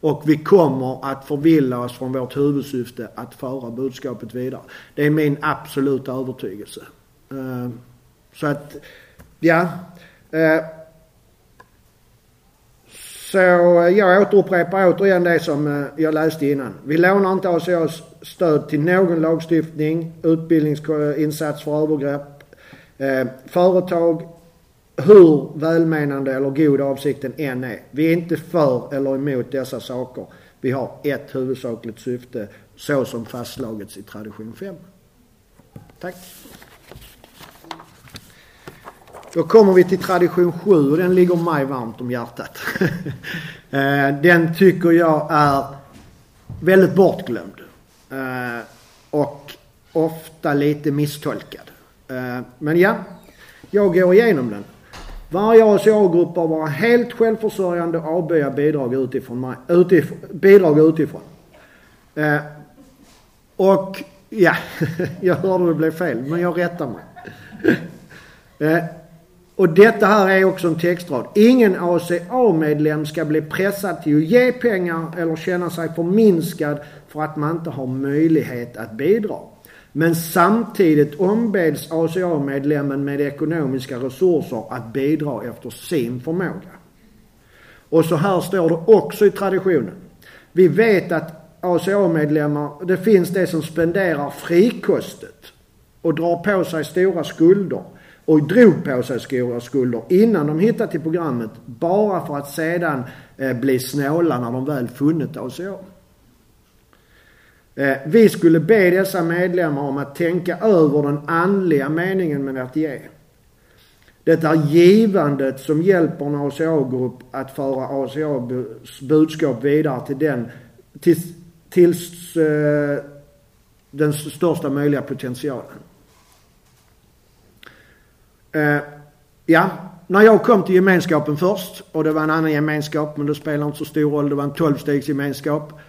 Och vi kommer att förvilla oss från vårt huvudsyfte att föra budskapet vidare. Det är min absoluta övertygelse. Ehm, så att, ja. Ehm, så eh, jag återupprepar återigen det som eh, jag läste innan. Vi lånar inte ACAs stöd till någon lagstiftning, utbildningsinsats för övergrepp. Eh, företag hur välmenande eller god avsikten än är. Vi är inte för eller emot dessa saker. Vi har ett huvudsakligt syfte så som fastslagits i tradition 5. Tack. Då kommer vi till tradition 7 och den ligger mig varmt om hjärtat. Eh, den tycker jag är väldigt bortglömd. Eh, och ofta lite misstolkad. Eh, men ja, jag går igenom den. Varje ACA-grupp bör vara helt självförsörjande och avböja bidrag utifrån. Mig, utifrån bidrag utifrån. Eh, och ja, jag hörde det blev fel, men jag rättar mig. Eh, och detta här är också en textrad. Ingen ACA-medlem ska bli pressad till att ge pengar eller känna sig förminskad för att man inte har möjlighet att bidra. Men samtidigt ombeds ACA-medlemmen med ekonomiska resurser att bidra efter sin förmåga. Och så här står det också i traditionen. Vi vet att ACA-medlemmar, det finns de som spenderar frikostet och drar på sig stora skulder och drog på sig stora skulder innan de hittade till programmet bara för att sedan eh, bli snåla när de väl funnit ACA. Eh, vi skulle be dessa medlemmar om att tänka över den andliga meningen med att ge. Det är givandet som hjälper en ACA-grupp att föra ACAs budskap vidare till den, tills, tills eh, den största möjliga potentialen. Eh, ja, när jag kom till gemenskapen först och det var en annan gemenskap men det spelar inte så stor roll, det var en tolvstegsgemenskap.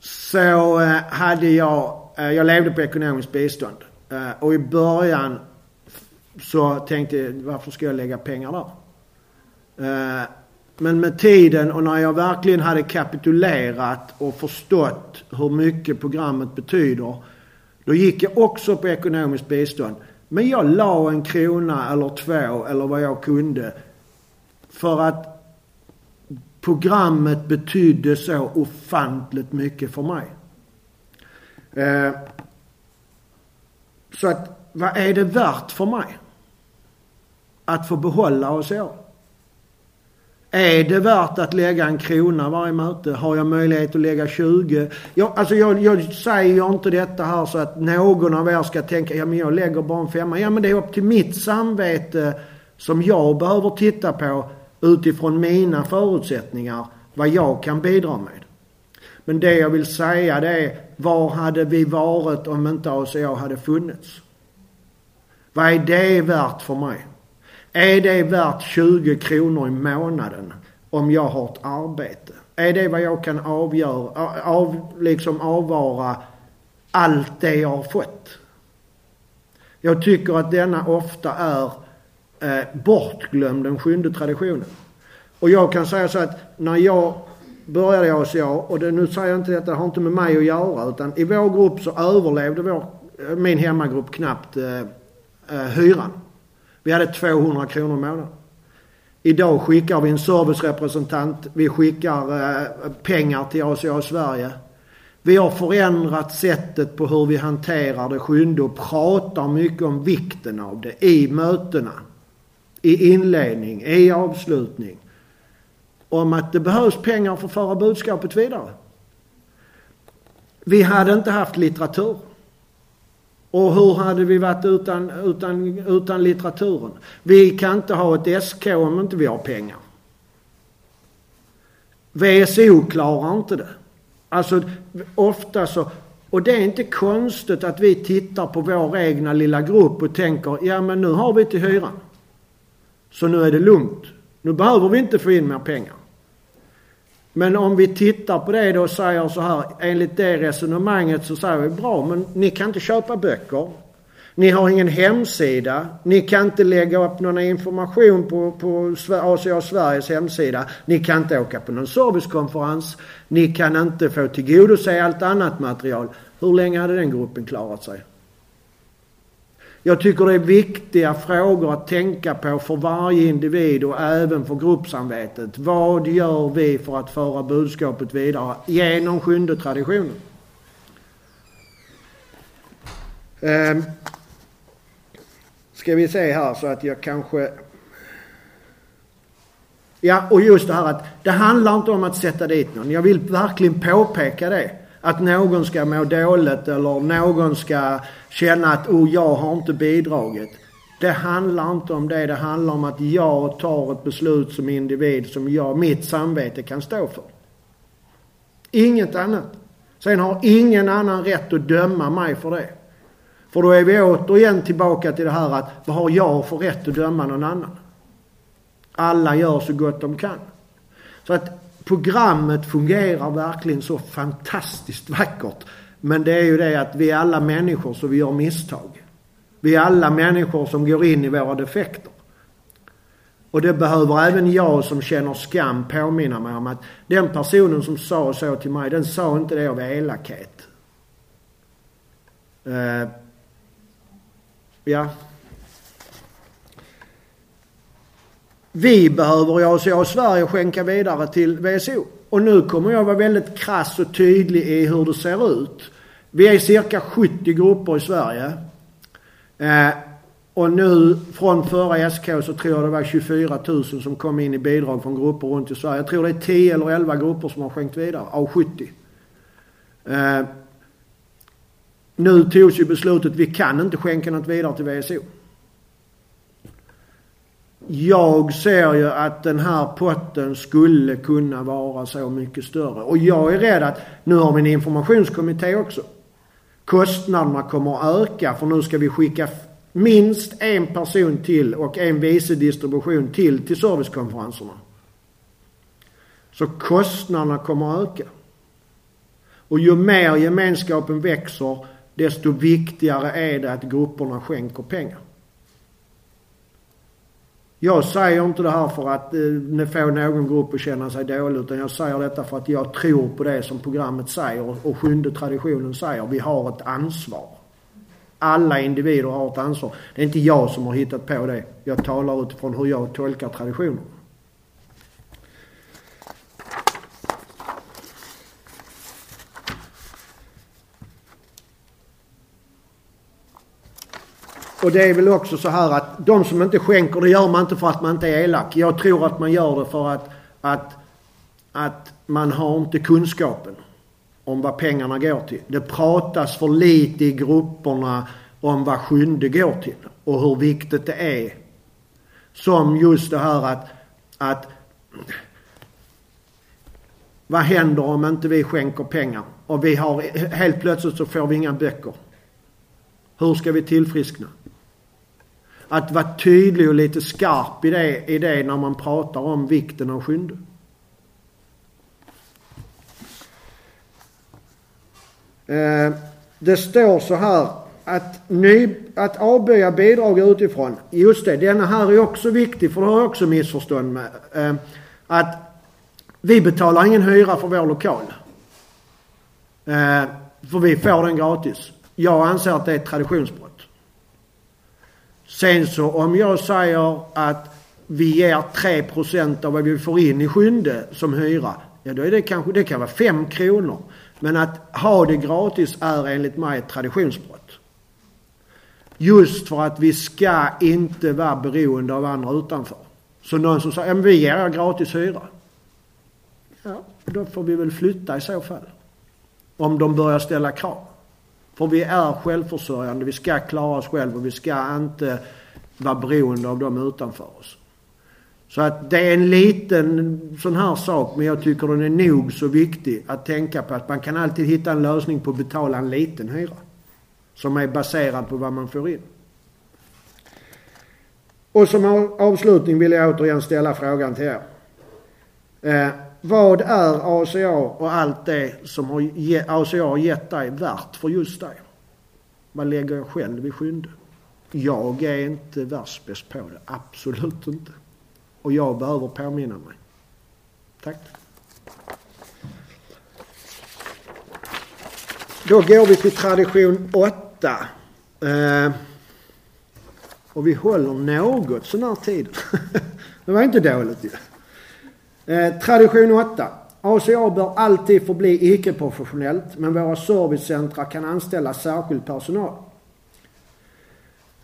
Så eh, hade jag, eh, jag levde på ekonomiskt bistånd. Eh, och i början så tänkte jag, varför ska jag lägga pengar där? Eh, men med tiden och när jag verkligen hade kapitulerat och förstått hur mycket programmet betyder. Då gick jag också på ekonomiskt bistånd. Men jag la en krona eller två eller vad jag kunde. För att programmet betydde så ofantligt mycket för mig. Eh, så att, vad är det värt för mig? Att få behålla och år? Är det värt att lägga en krona varje möte? Har jag möjlighet att lägga 20? Jag, alltså jag, jag säger inte detta här så att någon av er ska tänka, ja men jag lägger bara en femma. Ja men det är upp till mitt samvete som jag behöver titta på utifrån mina förutsättningar vad jag kan bidra med. Men det jag vill säga det är, var hade vi varit om inte ACA hade funnits? Vad är det värt för mig? Är det värt 20 kronor i månaden om jag har ett arbete? Är det vad jag kan avgöra, av, liksom avvara allt det jag har fått? Jag tycker att denna ofta är eh, bortglömd, den sjunde traditionen. Och jag kan säga så att när jag började i ACA, och det, nu säger jag inte detta, det har inte med mig att göra, utan i vår grupp så överlevde vår, min hemmagrupp knappt eh, eh, hyran. Vi hade 200 kronor i månaden. Idag skickar vi en servicerepresentant, vi skickar eh, pengar till ACA Sverige. Vi har förändrat sättet på hur vi hanterar det sjunde och pratar mycket om vikten av det i mötena. I inledning, i avslutning om att det behövs pengar för att föra budskapet vidare. Vi hade inte haft litteratur. Och hur hade vi varit utan, utan, utan litteraturen? Vi kan inte ha ett SK om inte vi har pengar. VSO klarar inte det. Alltså ofta så, och det är inte konstigt att vi tittar på vår egna lilla grupp och tänker, ja men nu har vi till hyran. Så nu är det lugnt. Nu behöver vi inte få in mer pengar. Men om vi tittar på det då och säger så här, enligt det resonemanget så säger vi bra, men ni kan inte köpa böcker. Ni har ingen hemsida. Ni kan inte lägga upp någon information på, på ACA Sveriges hemsida. Ni kan inte åka på någon servicekonferens. Ni kan inte få tillgodose allt annat material. Hur länge hade den gruppen klarat sig? Jag tycker det är viktiga frågor att tänka på för varje individ och även för gruppsamvetet. Vad gör vi för att föra budskapet vidare genom sjunde traditionen? Ehm, ska vi se här så att jag kanske... Ja, och just det här att det handlar inte om att sätta dit någon. Jag vill verkligen påpeka det. Att någon ska må dåligt eller någon ska känna att oh, jag har inte bidragit. Det handlar inte om det. Det handlar om att jag tar ett beslut som individ som jag, mitt samvete kan stå för. Inget annat. Sen har ingen annan rätt att döma mig för det. För då är vi återigen tillbaka till det här att vad har jag för rätt att döma någon annan? Alla gör så gott de kan. Så att programmet fungerar verkligen så fantastiskt vackert. Men det är ju det att vi är alla människor så vi gör misstag. Vi är alla människor som går in i våra defekter. Och det behöver även jag som känner skam påminna mig om att den personen som sa så till mig, den sa inte det av elakhet. Uh, ja, Vi behöver jag och Sverige skänka vidare till VSO. Och nu kommer jag vara väldigt krass och tydlig i hur det ser ut. Vi är cirka 70 grupper i Sverige. Eh, och nu från förra SK så tror jag det var 24 000 som kom in i bidrag från grupper runt i Sverige. Jag tror det är 10 eller 11 grupper som har skänkt vidare av 70. Eh, nu togs ju beslutet, vi kan inte skänka något vidare till VSO. Jag ser ju att den här potten skulle kunna vara så mycket större. Och jag är rädd att, nu har vi en informationskommitté också. Kostnaderna kommer att öka för nu ska vi skicka minst en person till och en vice distribution till till servicekonferenserna. Så kostnaderna kommer att öka. Och ju mer gemenskapen växer desto viktigare är det att grupperna skänker pengar. Jag säger inte det här för att eh, få någon grupp att känna sig dålig utan jag säger detta för att jag tror på det som programmet säger och sjunde traditionen säger. Vi har ett ansvar. Alla individer har ett ansvar. Det är inte jag som har hittat på det. Jag talar utifrån hur jag tolkar traditionen. Och det är väl också så här att de som inte skänker, det gör man inte för att man inte är elak. Jag tror att man gör det för att, att, att man har inte kunskapen om vad pengarna går till. Det pratas för lite i grupperna om vad sjunde går till och hur viktigt det är. Som just det här att, att vad händer om inte vi skänker pengar? Och vi har, helt plötsligt så får vi inga böcker. Hur ska vi tillfriskna? Att vara tydlig och lite skarp i det, i det när man pratar om vikten av sjunde. Eh, det står så här att, ny, att avböja bidrag utifrån. Just det, denna här är också viktig för det har jag också missförstånd med. Eh, att vi betalar ingen hyra för vår lokal. Eh, för vi får den gratis. Jag anser att det är ett traditionsbrott. Sen så om jag säger att vi ger 3% av vad vi får in i sjunde som hyra. Ja då är det kanske, det kan vara 5 kronor. Men att ha det gratis är enligt mig ett traditionsbrott. Just för att vi ska inte vara beroende av andra utanför. Så någon som säger, ja men vi ger gratis hyra. Ja, då får vi väl flytta i så fall. Om de börjar ställa krav. För vi är självförsörjande, vi ska klara oss själva och vi ska inte vara beroende av dem utanför oss. Så att det är en liten sån här sak men jag tycker den är nog så viktig att tänka på att man kan alltid hitta en lösning på att betala en liten hyra. Som är baserad på vad man får in. Och som avslutning vill jag återigen ställa frågan till er. Eh, vad är ACA och allt det som har ge, ACA har gett dig värt för just dig? Vad lägger jag själv i skynde? Jag är inte världsbäst på det, absolut inte. Och jag behöver påminna mig. Tack. Då går vi till tradition 8. Eh, och vi håller något sån här tid. det var inte dåligt ju. Eh, tradition 8. ACA bör alltid förbli icke-professionellt men våra servicecentra kan anställa särskild personal.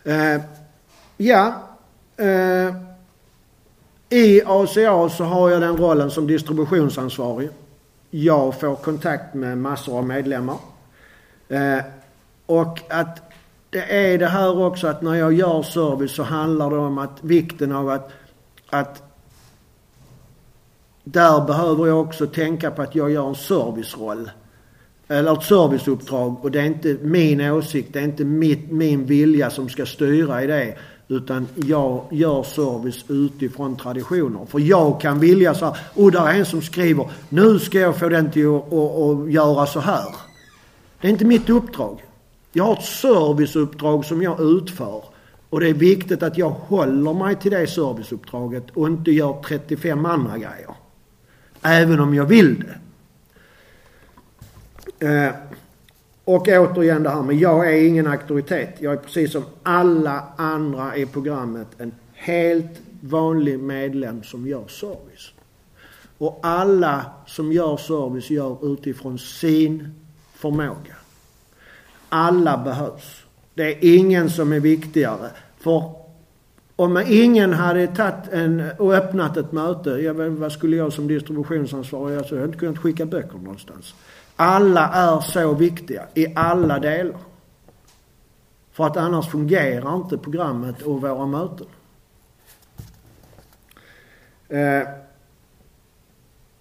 Eh, ja, eh, i ACA så har jag den rollen som distributionsansvarig. Jag får kontakt med massor av medlemmar. Eh, och att det är det här också att när jag gör service så handlar det om att vikten av att, att där behöver jag också tänka på att jag gör en serviceroll. Eller ett serviceuppdrag och det är inte min åsikt, det är inte mitt, min vilja som ska styra i det. Utan jag gör service utifrån traditioner. För jag kan vilja så här, och där är en som skriver, nu ska jag få den till att, och, att göra så här. Det är inte mitt uppdrag. Jag har ett serviceuppdrag som jag utför. Och det är viktigt att jag håller mig till det serviceuppdraget och inte gör 35 andra grejer. Även om jag vill det. Eh, och återigen det här med jag är ingen auktoritet. Jag är precis som alla andra i programmet en helt vanlig medlem som gör service. Och alla som gör service gör utifrån sin förmåga. Alla behövs. Det är ingen som är viktigare. För om ingen hade tagit en, och öppnat ett möte, jag vet, vad skulle jag som distributionsansvarig alltså, jag hade inte kunnat skicka böcker någonstans. Alla är så viktiga i alla delar. För att annars fungerar inte programmet och våra möten. Eh,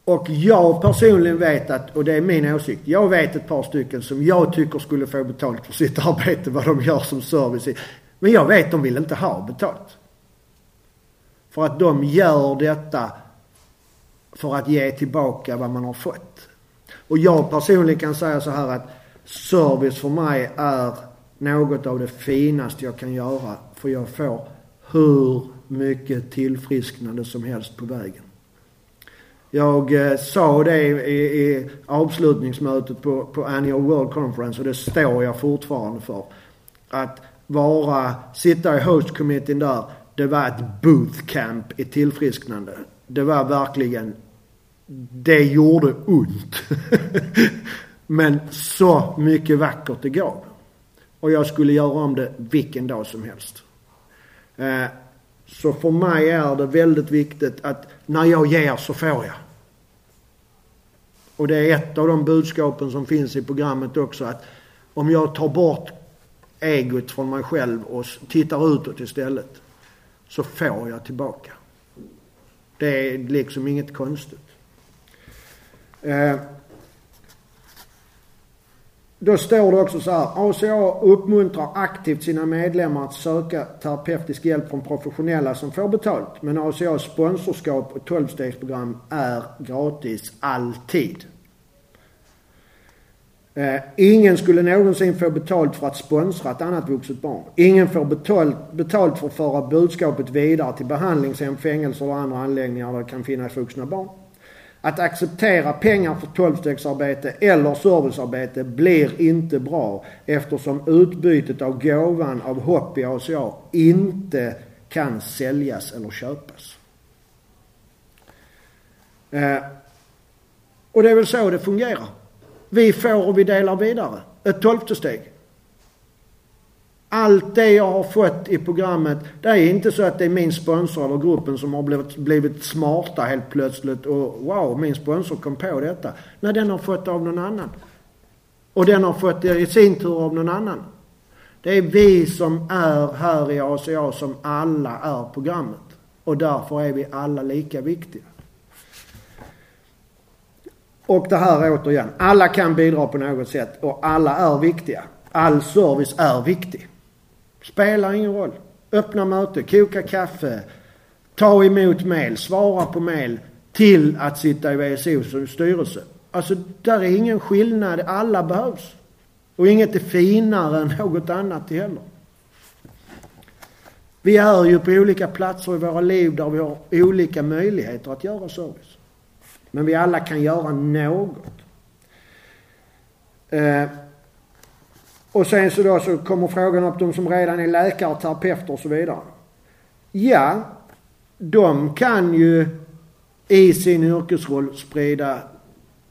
och jag personligen vet att, och det är min åsikt, jag vet ett par stycken som jag tycker skulle få betalt för sitt arbete, vad de gör som service. Men jag vet de vill inte ha betalt. För att de gör detta för att ge tillbaka vad man har fått. Och jag personligen kan säga så här att service för mig är något av det finaste jag kan göra. För jag får hur mycket tillfrisknande som helst på vägen. Jag eh, sa det i, i avslutningsmötet på, på Annual World Conference och det står jag fortfarande för. Att vara, sitta i host committeen där, det var ett bootcamp i tillfrisknande. Det var verkligen, det gjorde ont. Men så mycket vackert det gav. Och jag skulle göra om det vilken dag som helst. Eh, så för mig är det väldigt viktigt att när jag ger så får jag. Och det är ett av de budskapen som finns i programmet också att om jag tar bort egot från mig själv och tittar utåt istället så får jag tillbaka. Det är liksom inget konstigt. Eh, då står det också så här. ACA uppmuntrar aktivt sina medlemmar att söka terapeutisk hjälp från professionella som får betalt. Men ACAs sponsorskap och 12-stegsprogram är gratis alltid. Eh, ingen skulle någonsin få betalt för att sponsra ett annat vuxet barn. Ingen får betalt, betalt för att föra budskapet vidare till behandlingshem, fängelser och andra anläggningar där det kan finnas vuxna barn. Att acceptera pengar för tolvstegsarbete eller servicearbete blir inte bra eftersom utbytet av gåvan av hopp i ACA inte kan säljas eller köpas. Eh, och det är väl så det fungerar. Vi får och vi delar vidare. Ett tolfte steg. Allt det jag har fått i programmet, det är inte så att det är min sponsor eller gruppen som har blivit, blivit smarta helt plötsligt och wow, min sponsor kom på detta. Nej, den har fått det av någon annan. Och den har fått det i sin tur av någon annan. Det är vi som är här i ACA som alla är programmet. Och därför är vi alla lika viktiga. Och det här återigen, alla kan bidra på något sätt och alla är viktiga. All service är viktig. Spelar ingen roll. Öppna möte, koka kaffe, ta emot mail, svara på mail, till att sitta i VSOs styrelse. Alltså, där är ingen skillnad. Alla behövs. Och inget är finare än något annat heller. Vi är ju på olika platser i våra liv där vi har olika möjligheter att göra service. Men vi alla kan göra något. Eh, och sen så då så kommer frågan upp de som redan är läkare, terapeuter och så vidare. Ja, de kan ju i sin yrkesroll sprida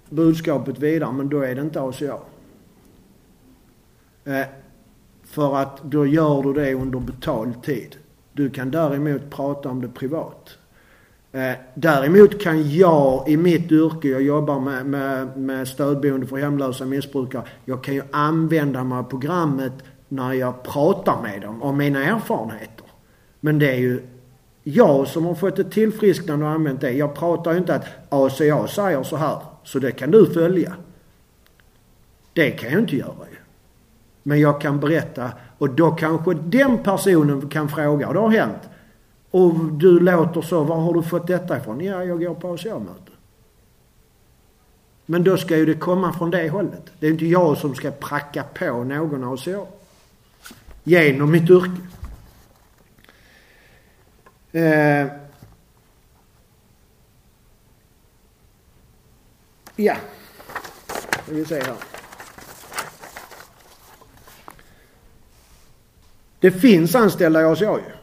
budskapet vidare men då är det inte ACA. Eh, för att då gör du det under betald tid. Du kan däremot prata om det privat. Eh, däremot kan jag i mitt yrke, jag jobbar med, med, med stödboende för hemlösa missbrukare, jag kan ju använda mig av programmet när jag pratar med dem om mina erfarenheter. Men det är ju jag som har fått ett tillfrisknande och använt det. Jag pratar ju inte att ACA säger så här, så det kan du följa. Det kan jag inte göra ju. Men jag kan berätta och då kanske den personen kan fråga, och det har hänt. Och du låter så, var har du fått detta ifrån? Ja, jag går på ACA-möte. Men då ska ju det komma från det hållet. Det är inte jag som ska pracka på någon ACA. Genom mitt yrke. Eh. Ja, ska vi se här. Det finns anställda i ACA ju.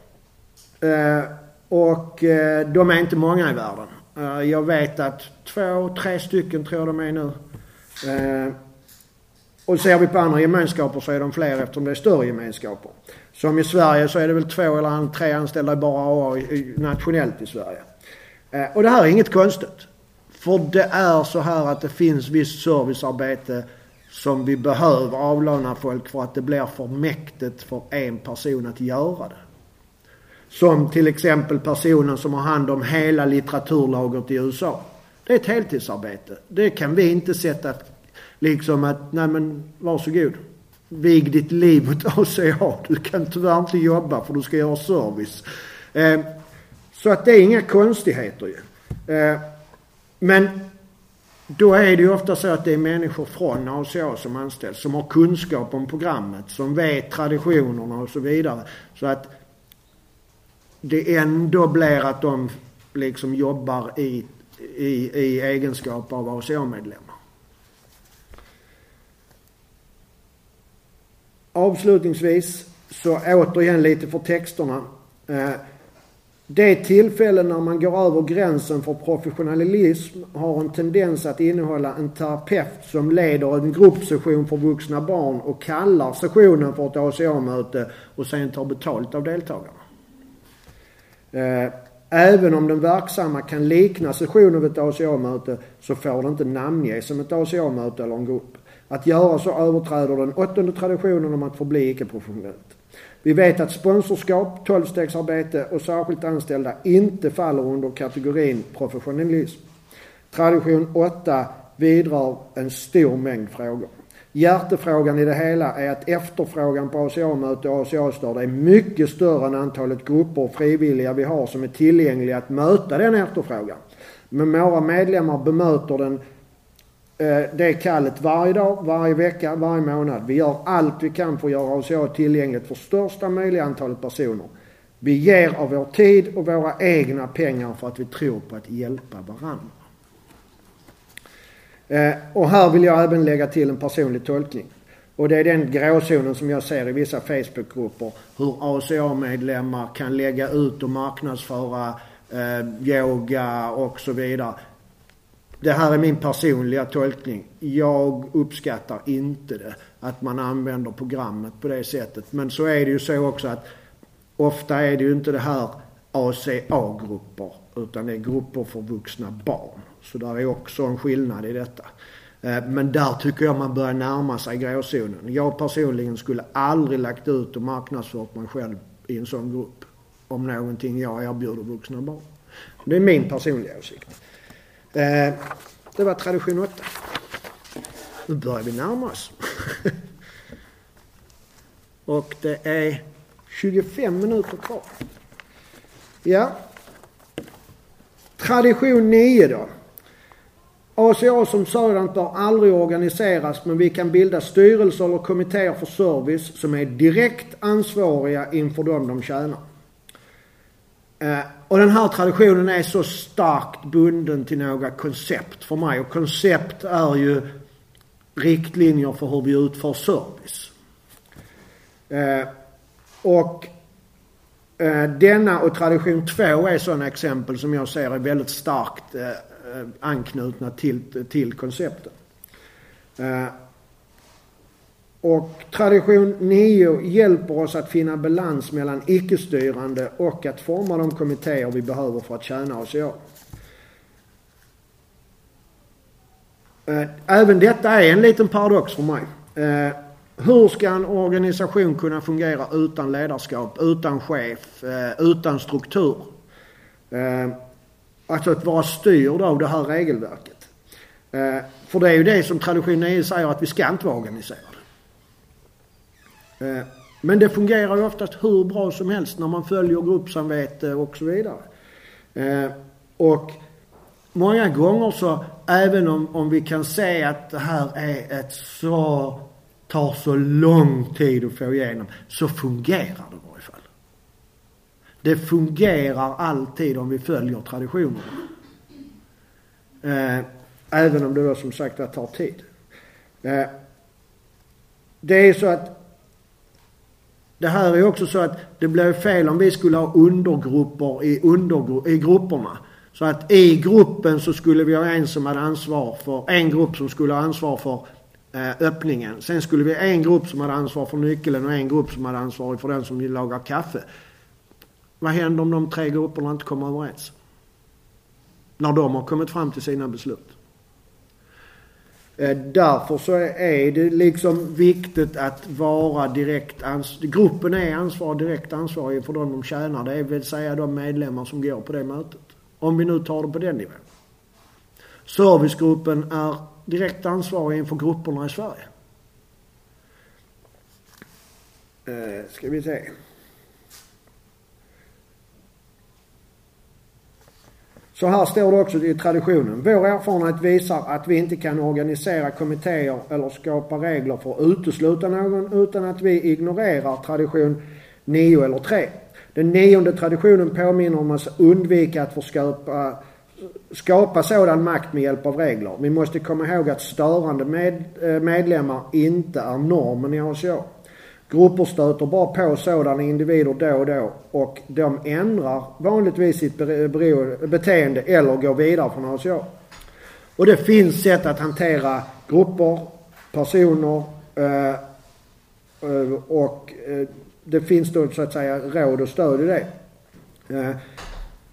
Eh, och eh, de är inte många i världen. Eh, jag vet att två, tre stycken tror jag de är nu. Och ser vi på andra gemenskaper så är de fler eftersom det är större gemenskaper. Som i Sverige så är det väl två eller tre anställda bara AA nationellt i Sverige. Och det här är inget konstigt. För det är så här att det finns visst servicearbete som vi behöver avlöna folk för att det blir för mäktigt för en person att göra det. Som till exempel personen som har hand om hela litteraturlagret i USA. Det är ett heltidsarbete. Det kan vi inte sätta liksom att, nej men varsågod. Vig ditt liv åt ACA. Du kan tyvärr inte jobba för du ska göra service. Eh, så att det är inga konstigheter ju. Eh, men då är det ju ofta så att det är människor från ACA som anställs, som har kunskap om programmet, som vet traditionerna och så vidare. Så att det ändå blir att de liksom jobbar i, i, i egenskap av ACA-medlemmar. Avslutningsvis så återigen lite för texterna. Eh, det tillfälle när man går över gränsen för professionalism har en tendens att innehålla en terapeut som leder en gruppsession för vuxna barn och kallar sessionen för ett ACA-möte och sen tar betalt av deltagarna. Eh, även om den verksamma kan likna sessionen vid ett ACA-möte så får det inte namnges som ett ACA-möte eller en grupp. Att göra så överträder den åttonde traditionen om att förbli icke-professionellt. Vi vet att sponsorskap, tolvstegsarbete och särskilt anställda inte faller under kategorin professionalism. Tradition 8 vidrör en stor mängd frågor. Hjärtefrågan i det hela är att efterfrågan på ACA-möte och ACA-stöd är mycket större än antalet grupper och frivilliga vi har som är tillgängliga att möta den efterfrågan. Men våra medlemmar bemöter den Eh, det kallet varje dag, varje vecka, varje månad. Vi gör allt vi kan för att göra ACA tillgängligt för största möjliga antalet personer. Vi ger av vår tid och våra egna pengar för att vi tror på att hjälpa varandra. Eh, och här vill jag även lägga till en personlig tolkning. Och det är den gråzonen som jag ser i vissa Facebookgrupper. Hur ACA-medlemmar kan lägga ut och marknadsföra eh, yoga och så vidare. Det här är min personliga tolkning. Jag uppskattar inte det. Att man använder programmet på det sättet. Men så är det ju så också att ofta är det ju inte det här ACA-grupper. Utan det är grupper för vuxna barn. Så där är också en skillnad i detta. Eh, men där tycker jag man börjar närma sig gråzonen. Jag personligen skulle aldrig lagt ut och marknadsfört mig själv i en sån grupp. Om någonting jag erbjuder vuxna barn. Det är min personliga åsikt. Eh, det var tradition 8. Nu börjar vi närma oss. Och det är 25 minuter kvar. Ja. Tradition 9 då. ACA som sådant bör aldrig organiseras men vi kan bilda styrelser eller kommittéer för service som är direkt ansvariga inför dem de tjänar. Eh, och den här traditionen är så starkt bunden till några koncept för mig och koncept är ju riktlinjer för hur vi utför service. Eh, och eh, denna och tradition 2 är sådana exempel som jag ser är väldigt starkt Eh, anknutna till, till koncepten. Eh, och tradition 9 hjälper oss att finna balans mellan icke-styrande och att forma de kommittéer vi behöver för att tjäna oss i år. Eh, även detta är en liten paradox för mig. Hur ska en organisation kunna fungera utan ledarskap, utan chef, utan struktur? Alltså att vara styrd av det här regelverket. Eh, för det är ju det som tradition 9 säger att vi ska inte vara organiserade. Eh, men det fungerar ju oftast hur bra som helst när man följer gruppsamvete och så vidare. Eh, och många gånger så, även om, om vi kan se att det här är ett så, tar så lång tid att få igenom, så fungerar det i varje fall det fungerar alltid om vi följer traditionerna. Eh, även om det då som sagt tar tid. Eh, det är så att det här är också så att det blir fel om vi skulle ha undergrupper i, undergru i grupperna. Så att i gruppen så skulle vi ha en som hade ansvar för, en grupp som skulle ha ansvar för eh, öppningen. Sen skulle vi ha en grupp som hade ansvar för nyckeln och en grupp som hade ansvar för den som lagar kaffe. Vad händer om de tre grupperna inte kommer överens? När de har kommit fram till sina beslut. Eh, därför så är det liksom viktigt att vara direkt ansvarig. Gruppen är ansvarig, direkt ansvarig för de de tjänar. Det vill säga de medlemmar som går på det mötet. Om vi nu tar det på den nivån. Servicegruppen är direkt ansvarig inför grupperna i Sverige. Eh, ska vi se. Så här står det också i traditionen. Vår erfarenhet visar att vi inte kan organisera kommittéer eller skapa regler för att utesluta någon utan att vi ignorerar tradition 9 eller 3. Den nionde traditionen påminner om att undvika att förskapa skapa sådan makt med hjälp av regler. Vi måste komma ihåg att störande med, eh, medlemmar inte är normen i ACA. Grupper stöter bara på sådana individer då och då och de ändrar vanligtvis sitt beteende eller går vidare från ACA. Och det finns sätt att hantera grupper, personer eh, eh, och eh, det finns då så att säga råd och stöd i det.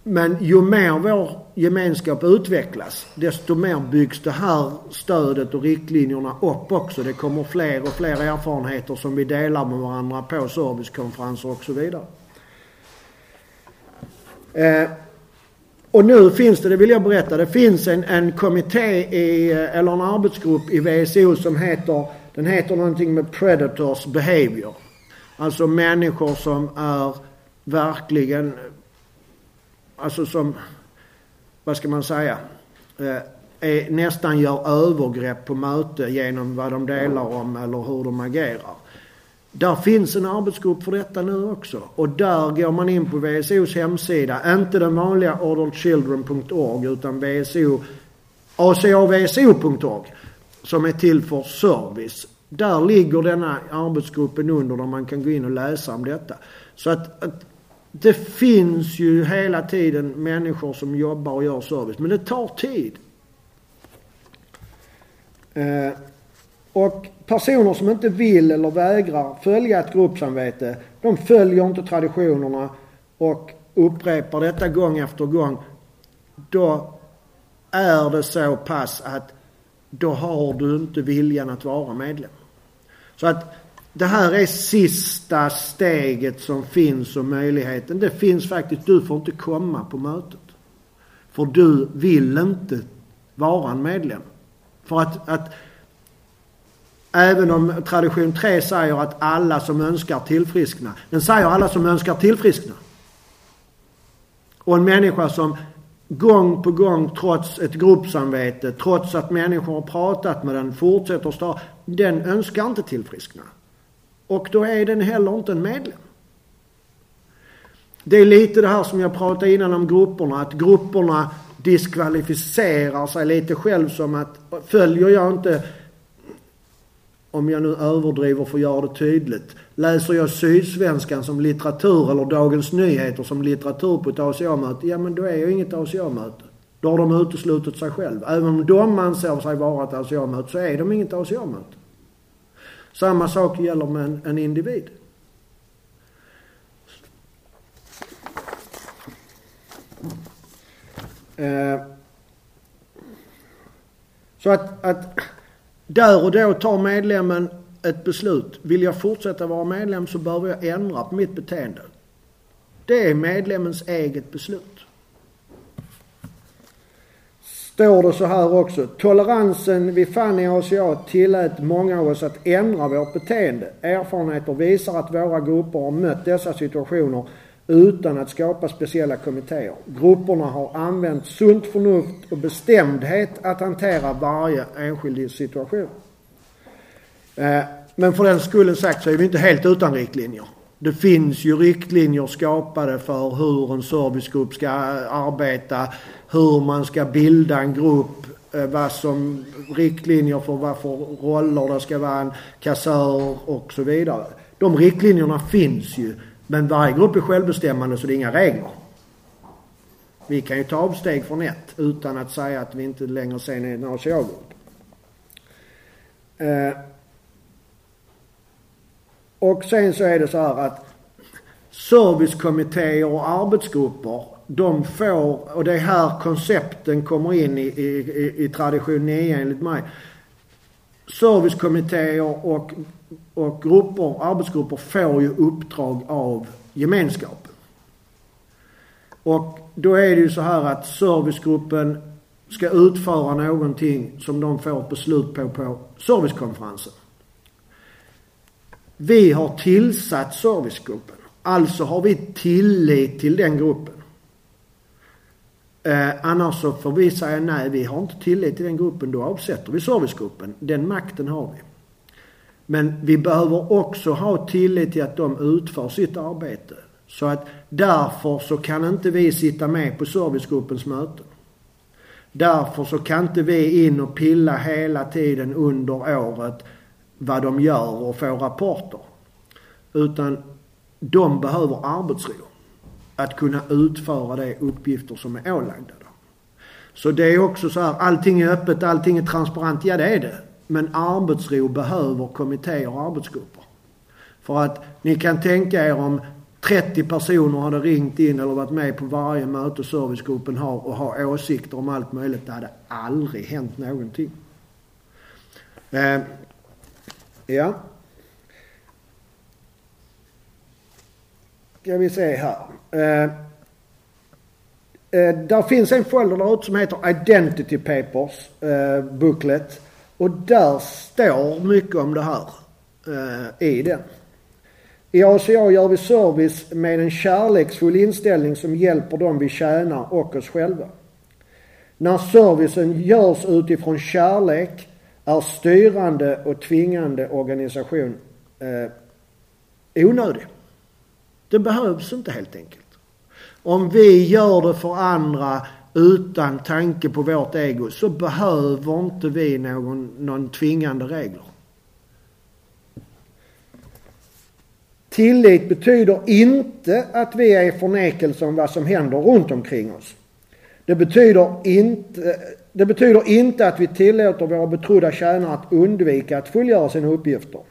Men ju mer vår gemenskap utvecklas, desto mer byggs det här stödet och riktlinjerna upp också. Det kommer fler och fler erfarenheter som vi delar med varandra på servicekonferenser och så vidare. Eh, och nu finns det, det vill jag berätta, det finns en, en kommitté i, eller en arbetsgrupp i VSO som heter, den heter någonting med Predators Behavior. Alltså människor som är verkligen alltså som, vad ska man säga, eh, är, nästan gör övergrepp på möte genom vad de delar om eller hur de agerar. Där finns en arbetsgrupp för detta nu också. Och där går man in på VSOs hemsida, inte den vanliga adultchildren.org utan VSO, acavso.org som är till för service. Där ligger denna arbetsgruppen under där man kan gå in och läsa om detta. Så att, att det finns ju hela tiden människor som jobbar och gör service, men det tar tid. Eh, och personer som inte vill eller vägrar följa ett gruppsamvete, de följer inte traditionerna och upprepar detta gång efter gång. Då är det så pass att då har du inte viljan att vara medlem. Så att det här är sista steget som finns och möjligheten. Det finns faktiskt, du får inte komma på mötet. För du vill inte vara en medlem. För att, att även om tradition 3 säger att alla som önskar tillfriskna. Den säger alla som önskar tillfriskna. Och en människa som gång på gång trots ett gruppsamvete, trots att människor har pratat med den, fortsätter stå. Den önskar inte tillfriskna. Och då är den heller inte en medlem. Det är lite det här som jag pratade innan om grupperna, att grupperna diskvalificerar sig lite själv som att följer jag inte om jag nu överdriver för att göra det tydligt. Läser jag Sydsvenskan som litteratur eller Dagens Nyheter som litteratur på ett ACA-möte, ja men då är jag inget ACA-möte. Då har de uteslutit sig själv. Även om de anser sig vara ett ACA-möte så är de inget ACA-möte. Samma sak gäller med en, en individ. Eh, så att, att där och då tar medlemmen ett beslut. Vill jag fortsätta vara medlem så behöver jag ändra på mitt beteende. Det är medlemmens eget beslut. Står det så här också. Toleransen vi fann i ACA tillät många av oss att ändra vårt beteende. Erfarenheter visar att våra grupper har mött dessa situationer utan att skapa speciella kommittéer. Grupperna har använt sunt förnuft och bestämdhet att hantera varje enskild situation. Eh, men för den skullen sagt så är vi inte helt utan riktlinjer. Det finns ju riktlinjer skapade för hur en servicegrupp ska arbeta, hur man ska bilda en grupp, vad som riktlinjer för vad för roller det ska vara, en kassör och så vidare. De riktlinjerna finns ju. Men varje grupp är självbestämmande så det är inga regler. Vi kan ju ta avsteg från ett utan att säga att vi inte längre sen är en ACA-grupp. Eh, och sen så är det så här att servicekommittéer och arbetsgrupper de får, och det är här koncepten kommer in i, i, i tradition 9 enligt mig. Servicekommittéer och och grupper, arbetsgrupper får ju uppdrag av gemenskapen. Och då är det ju så här att servicegruppen ska utföra någonting som de får ett beslut på på servicekonferensen. Vi har tillsatt servicegruppen. Alltså har vi tillit till den gruppen. Eh, annars så får vi säga nej, vi har inte tillit till den gruppen. Då avsätter vi servicegruppen. Den makten har vi. Men vi behöver också ha tillit till att de utför sitt arbete. Så att därför så kan inte vi sitta med på servicegruppens möten. Därför så kan inte vi in och pilla hela tiden under året vad de gör och få rapporter. Utan de behöver arbetsro. Att kunna utföra de uppgifter som är ålagda dem. Så det är också så här, allting är öppet, allting är transparent. Ja, det är det. Men arbetsro behöver kommittéer och arbetsgrupper. För att ni kan tänka er om 30 personer hade ringt in eller varit med på varje möte servicegruppen har och har åsikter om allt möjligt. Det hade aldrig hänt någonting. Eh, Ja. Ska vi se här. Eh, eh, där finns en folder där ute som heter Identity Papers, eh, booklet. Och där står mycket om det här eh, i den. I ACA gör vi service med en kärleksfull inställning som hjälper dem vi tjänar och oss själva. När servicen görs utifrån kärlek är styrande och tvingande organisation eh, onödig. Det behövs inte helt enkelt. Om vi gör det för andra utan tanke på vårt ego så behöver inte vi någon, någon tvingande regler. Tillit betyder inte att vi är i förnekelse om vad som händer runt omkring oss. Det betyder inte, det betyder inte att vi tillåter våra betrodda tjänare att undvika att fullgöra sina uppgifter.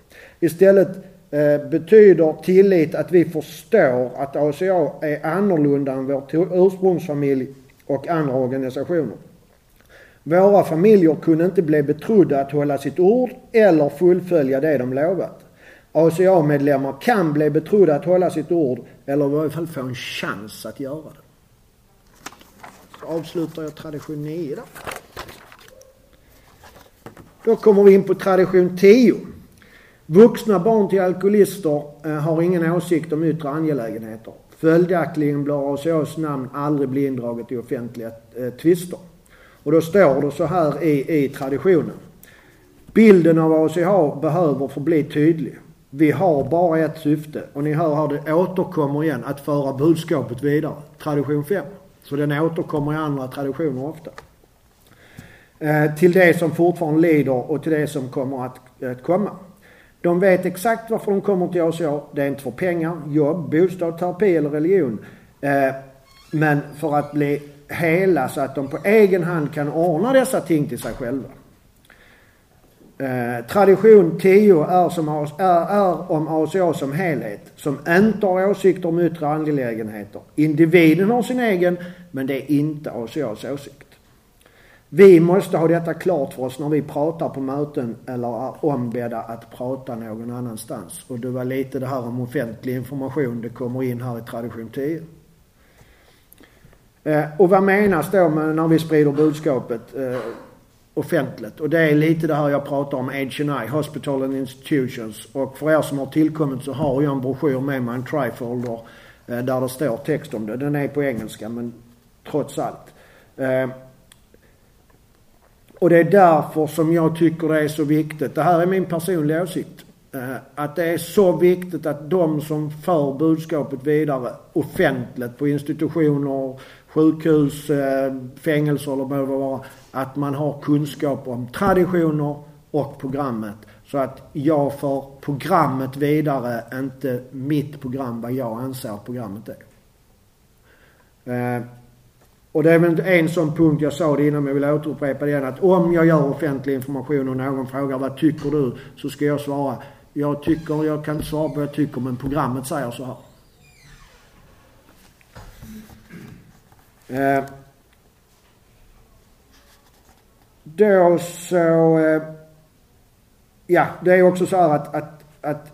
Istället eh, betyder tillit att vi förstår att ACA är annorlunda än vår ursprungsfamilj och andra organisationer. Våra familjer kunde inte bli betrodda att hålla sitt ord eller fullfölja det de lovat. ACA-medlemmar kan bli betrodda att hålla sitt ord eller i varje fall få en chans att göra det. Så avslutar jag tradition 9 där. Då kommer vi in på tradition 10. Vuxna barn till alkoholister eh, har ingen åsikt om yttre angelägenheter. Följaktligen blir ACAs namn aldrig bli indraget i offentliga eh, tvister. Och då står det så här i, i traditionen. Bilden av ACH behöver förbli tydlig. Vi har bara ett syfte och ni hör här det återkommer igen att föra budskapet vidare. Tradition 5. Så den återkommer i andra traditioner ofta. Eh, till det som fortfarande lider och till det som kommer att, att komma. De vet exakt varför de kommer till ACA. Det är inte för pengar, jobb, bostad, terapi eller religion. Eh, men för att bli hela så att de på egen hand kan ordna dessa ting till sig själva. Eh, tradition 10 är, som, är, är om ACA som helhet, som inte har åsikter om yttre angelägenheter. Individen har sin egen, men det är inte ACAs åsikt. Vi måste ha detta klart för oss när vi pratar på möten eller är ombedda att prata någon annanstans. Och det var lite det här om offentlig information, det kommer in här i tradition 10. Eh, och vad menas då med när vi sprider budskapet eh, offentligt? Och det är lite det här jag pratar om, HNI, Hospital and Institutions. Och för er som har tillkommit så har jag en broschyr med mig, en trifolder, eh, där det står text om det. Den är på engelska men trots allt. Eh, och det är därför som jag tycker det är så viktigt. Det här är min personliga åsikt. Eh, att det är så viktigt att de som för budskapet vidare offentligt på institutioner, sjukhus, fängelser eller vad det vara. Att man har kunskap om traditioner och programmet. Så att jag för programmet vidare, inte mitt program, vad jag anser att programmet är. Eh, och det är väl en sån punkt, jag sa det innan men jag vill återupprepa det igen, att om jag gör offentlig information och någon frågar vad tycker du? Så ska jag svara, jag tycker, jag kan inte svara på vad jag tycker men programmet säger så här. Eh, då så, eh, ja det är också så här att, att, att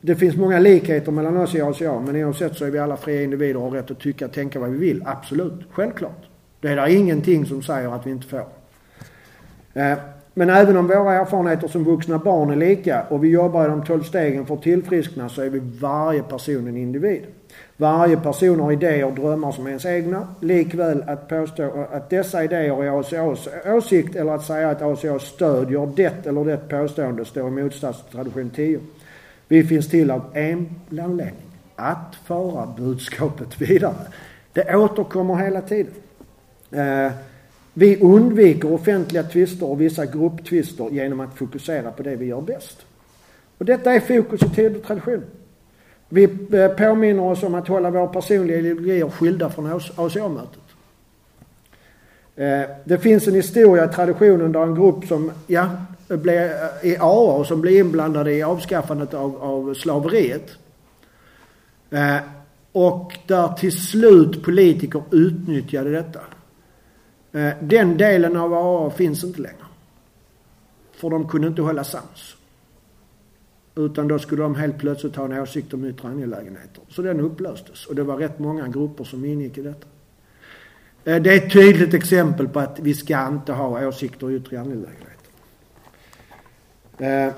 det finns många likheter mellan oss i ACA men oavsett så är vi alla fria individer och har rätt att tycka och tänka vad vi vill. Absolut, självklart. Det är där ingenting som säger att vi inte får. Eh, men även om våra erfarenheter som vuxna barn är lika och vi jobbar i de tolv stegen för att tillfriskna så är vi varje person en individ. Varje person har idéer och drömmar som är ens egna. Likväl att påstå att dessa idéer är ACAs åsikt eller att säga att ACA stödjer det eller det påstående står i motsats till tradition 10. Vi finns till av en anledning. Att föra budskapet vidare. Det återkommer hela tiden. Eh, vi undviker offentliga tvister och vissa grupptvister genom att fokusera på det vi gör bäst. Och detta är fokus i tid och tradition. Vi eh, påminner oss om att hålla våra personliga ideologier skilda från ACA-mötet. Eh, det finns en historia i traditionen där en grupp som, ja, blev eh, i AA som blev inblandade i avskaffandet av, av slaveriet. Och där till slut politiker utnyttjade detta. Eh, den delen av AA finns inte längre. För de kunde inte hålla sams. Utan då skulle de helt plötsligt ha en åsikt om yttre angelägenheter. Så den upplöstes och det var rätt många grupper som ingick i detta. Eh, det är ett tydligt exempel på att vi ska inte ha åsikter i yttre angelägenheter. Eh,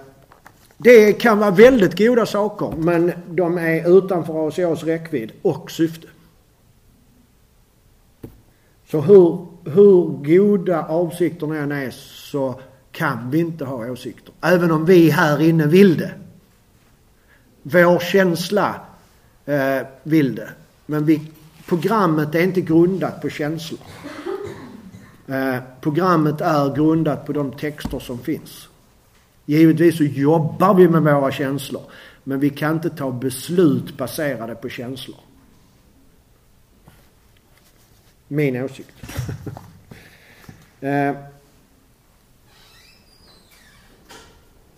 det kan vara väldigt goda saker men de är utanför ACAs räckvidd och syfte. Så hur, hur goda avsikterna än är så kan vi inte ha åsikter. Även om vi här inne vill det. Vår känsla eh, vill det. Men vi, programmet är inte grundat på känslor. Eh, programmet är grundat på de texter som finns. Givetvis så jobbar vi med våra känslor. Men vi kan inte ta beslut baserade på känslor. Min åsikt. eh,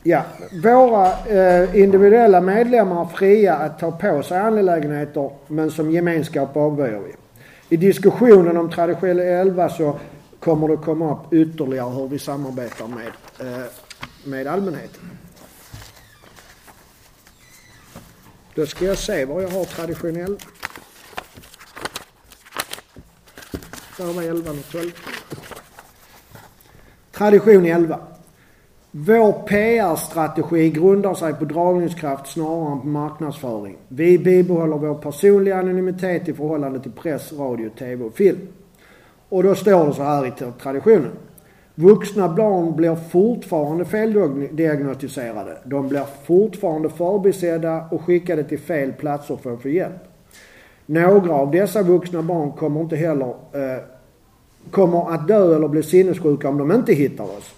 Ja, våra eh, individuella medlemmar är fria att ta på sig angelägenheter men som gemenskap avböjer vi. I diskussionen om Traditionell 11 så kommer det komma upp ytterligare hur vi samarbetar med, eh, med allmänheten. Då ska jag se var jag har Traditionell 11. Där var 11 och 12. Tradition 11. Vår PR-strategi grundar sig på dragningskraft snarare än på marknadsföring. Vi bibehåller vår personliga anonymitet i förhållande till press, radio, tv och film. Och då står det så här i traditionen. Vuxna barn blir fortfarande feldiagnostiserade. De blir fortfarande förbisedda och skickade till fel platser för att få hjälp. Några av dessa vuxna barn kommer inte heller eh, kommer att dö eller bli sinnessjuka om de inte hittar oss.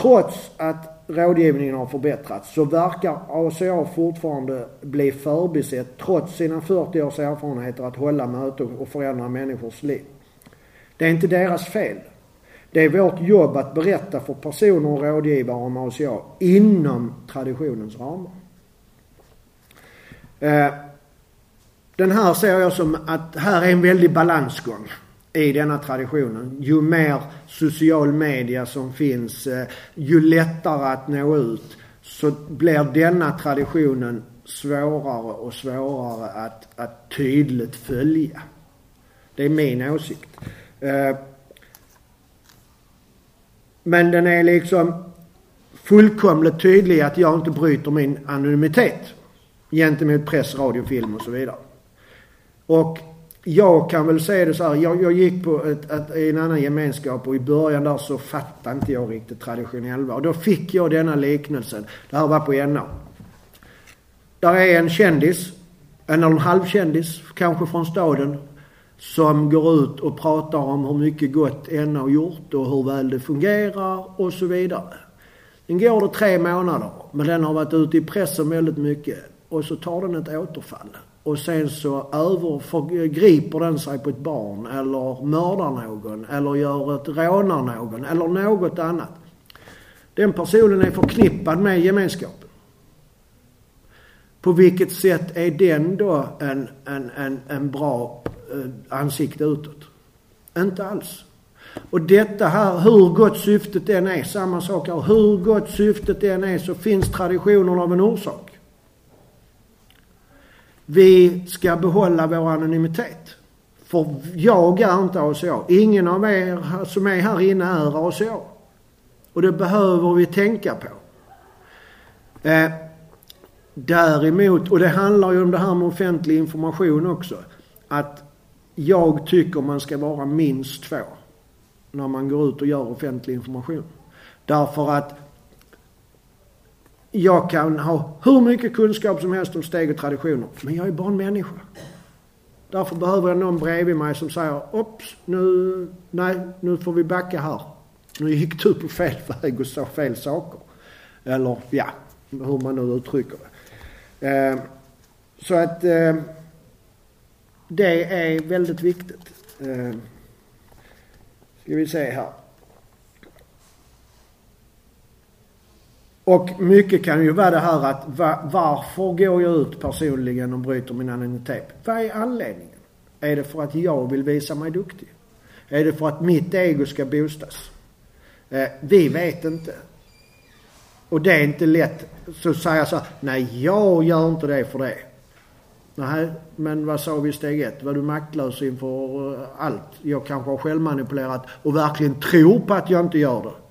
Trots att rådgivningen har förbättrats så verkar ACA fortfarande bli förbisett trots sina 40 års erfarenheter att hålla möten och förändra människors liv. Det är inte deras fel. Det är vårt jobb att berätta för personer och rådgivare om ACA inom traditionens ramar. Eh, den här ser jag som att här är en väldig balansgång i denna traditionen. Ju mer social media som finns, eh, ju lättare att nå ut så blir denna traditionen svårare och svårare att, att tydligt följa. Det är min åsikt. Eh, men den är liksom fullkomligt tydlig att jag inte bryter min anonymitet gentemot press, radio, film och så vidare. Och jag kan väl säga det så här. Jag, jag gick på ett, ett, en annan gemenskap och i början där så fattade inte jag riktigt traditionell Och då fick jag denna liknelsen. Det här var på NA. Där är en kändis, en eller en halvkändis kanske från staden som går ut och pratar om hur mycket gott NA har gjort och hur väl det fungerar och så vidare. Sen går det tre månader, men den har varit ute i pressen väldigt mycket och så tar den ett återfall och sen så övergriper den sig på ett barn eller mördar någon eller gör ett rånar någon eller något annat. Den personen är förknippad med gemenskapen. På vilket sätt är den då en, en, en, en bra eh, ansikte utåt? Inte alls. Och detta här, hur gott syftet än är, samma sak här. Hur gott syftet än är så finns traditionen av en orsak. Vi ska behålla vår anonymitet. För jag är inte ACA. Ingen av er som är här inne är ACA. Och det behöver vi tänka på. Eh, däremot, och det handlar ju om det här med offentlig information också. Att jag tycker man ska vara minst två när man går ut och gör offentlig information. Därför att jag kan ha hur mycket kunskap som helst om steg och traditioner, men jag är bara en människa. Därför behöver jag någon bredvid mig som säger, ops, nu, nej, nu får vi backa här. Nu gick du på fel väg och sa fel saker. Eller, ja, hur man nu uttrycker det. Eh, så att eh, det är väldigt viktigt. Eh, ska vi se här. Och mycket kan ju vara det här att varför går jag ut personligen och bryter min anonymitet? Vad är anledningen? Är det för att jag vill visa mig duktig? Är det för att mitt ego ska boostas? Eh, vi vet inte. Och det är inte lätt. Så säger jag så här, nej jag gör inte det för det. Nej, men vad sa vi i steg ett? Var du maktlös inför eh, allt? Jag kanske har självmanipulerat och verkligen tror på att jag inte gör det.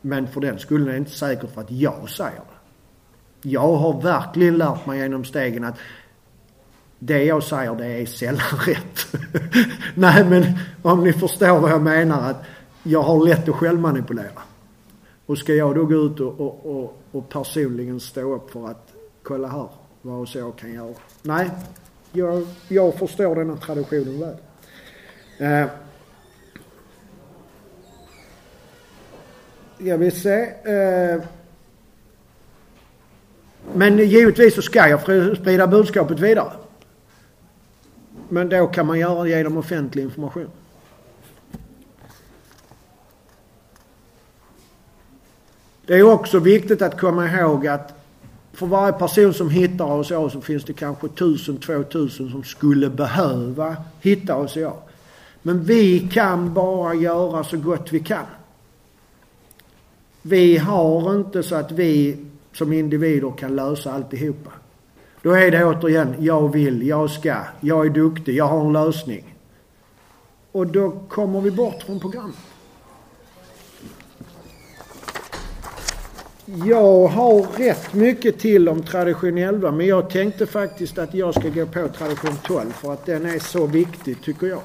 Men för den skull är det inte säkert för att jag säger det. Jag har verkligen lärt mig genom stegen att det jag säger det är sällan rätt. Nej men om ni förstår vad jag menar att jag har lätt att självmanipulera. Och ska jag då gå ut och, och, och, och personligen stå upp för att kolla här vad så jag kan göra. Nej, jag, jag förstår denna traditionen väl. Eh, Jag vill se. Eh, men givetvis så ska jag sprida budskapet vidare. Men då kan man göra det genom offentlig information. Det är också viktigt att komma ihåg att för varje person som hittar ACA så finns det kanske 1000-2000 som skulle behöva hitta oss ACA. Men vi kan bara göra så gott vi kan. Vi har inte så att vi som individer kan lösa alltihopa. Då är det återigen, jag vill, jag ska, jag är duktig, jag har en lösning. Och då kommer vi bort från programmet. jag har rätt mycket till om tradition 11 men jag tänkte faktiskt att jag ska gå på tradition 12 för att den är så viktig tycker jag.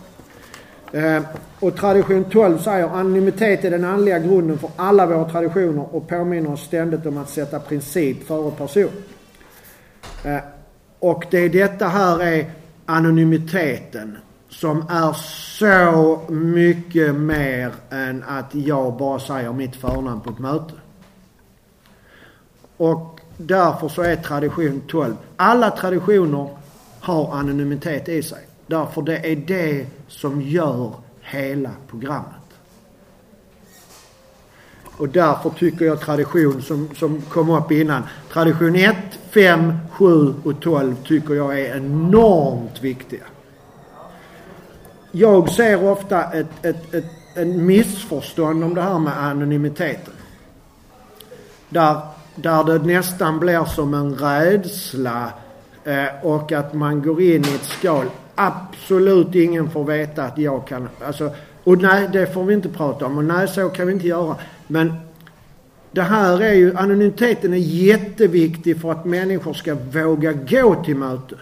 Eh, och tradition 12 säger anonymitet är den andliga grunden för alla våra traditioner och påminner oss ständigt om att sätta princip före person. Eh, och det är detta här är anonymiteten som är så mycket mer än att jag bara säger mitt förnamn på ett möte. Och därför så är tradition 12. Alla traditioner har anonymitet i sig. Därför det är det som gör hela programmet. Och därför tycker jag tradition som, som kom upp innan. Tradition 1, 5, 7 och 12 tycker jag är enormt viktiga. Jag ser ofta ett, ett, ett, en missförstånd om det här med anonymiteten. Där, där det nästan blir som en rädsla eh, och att man går in i ett skal. Absolut ingen får veta att jag kan... Alltså, och nej, det får vi inte prata om. Och nej, så kan vi inte göra. Men det här är ju, anonymiteten är jätteviktig för att människor ska våga gå till möte.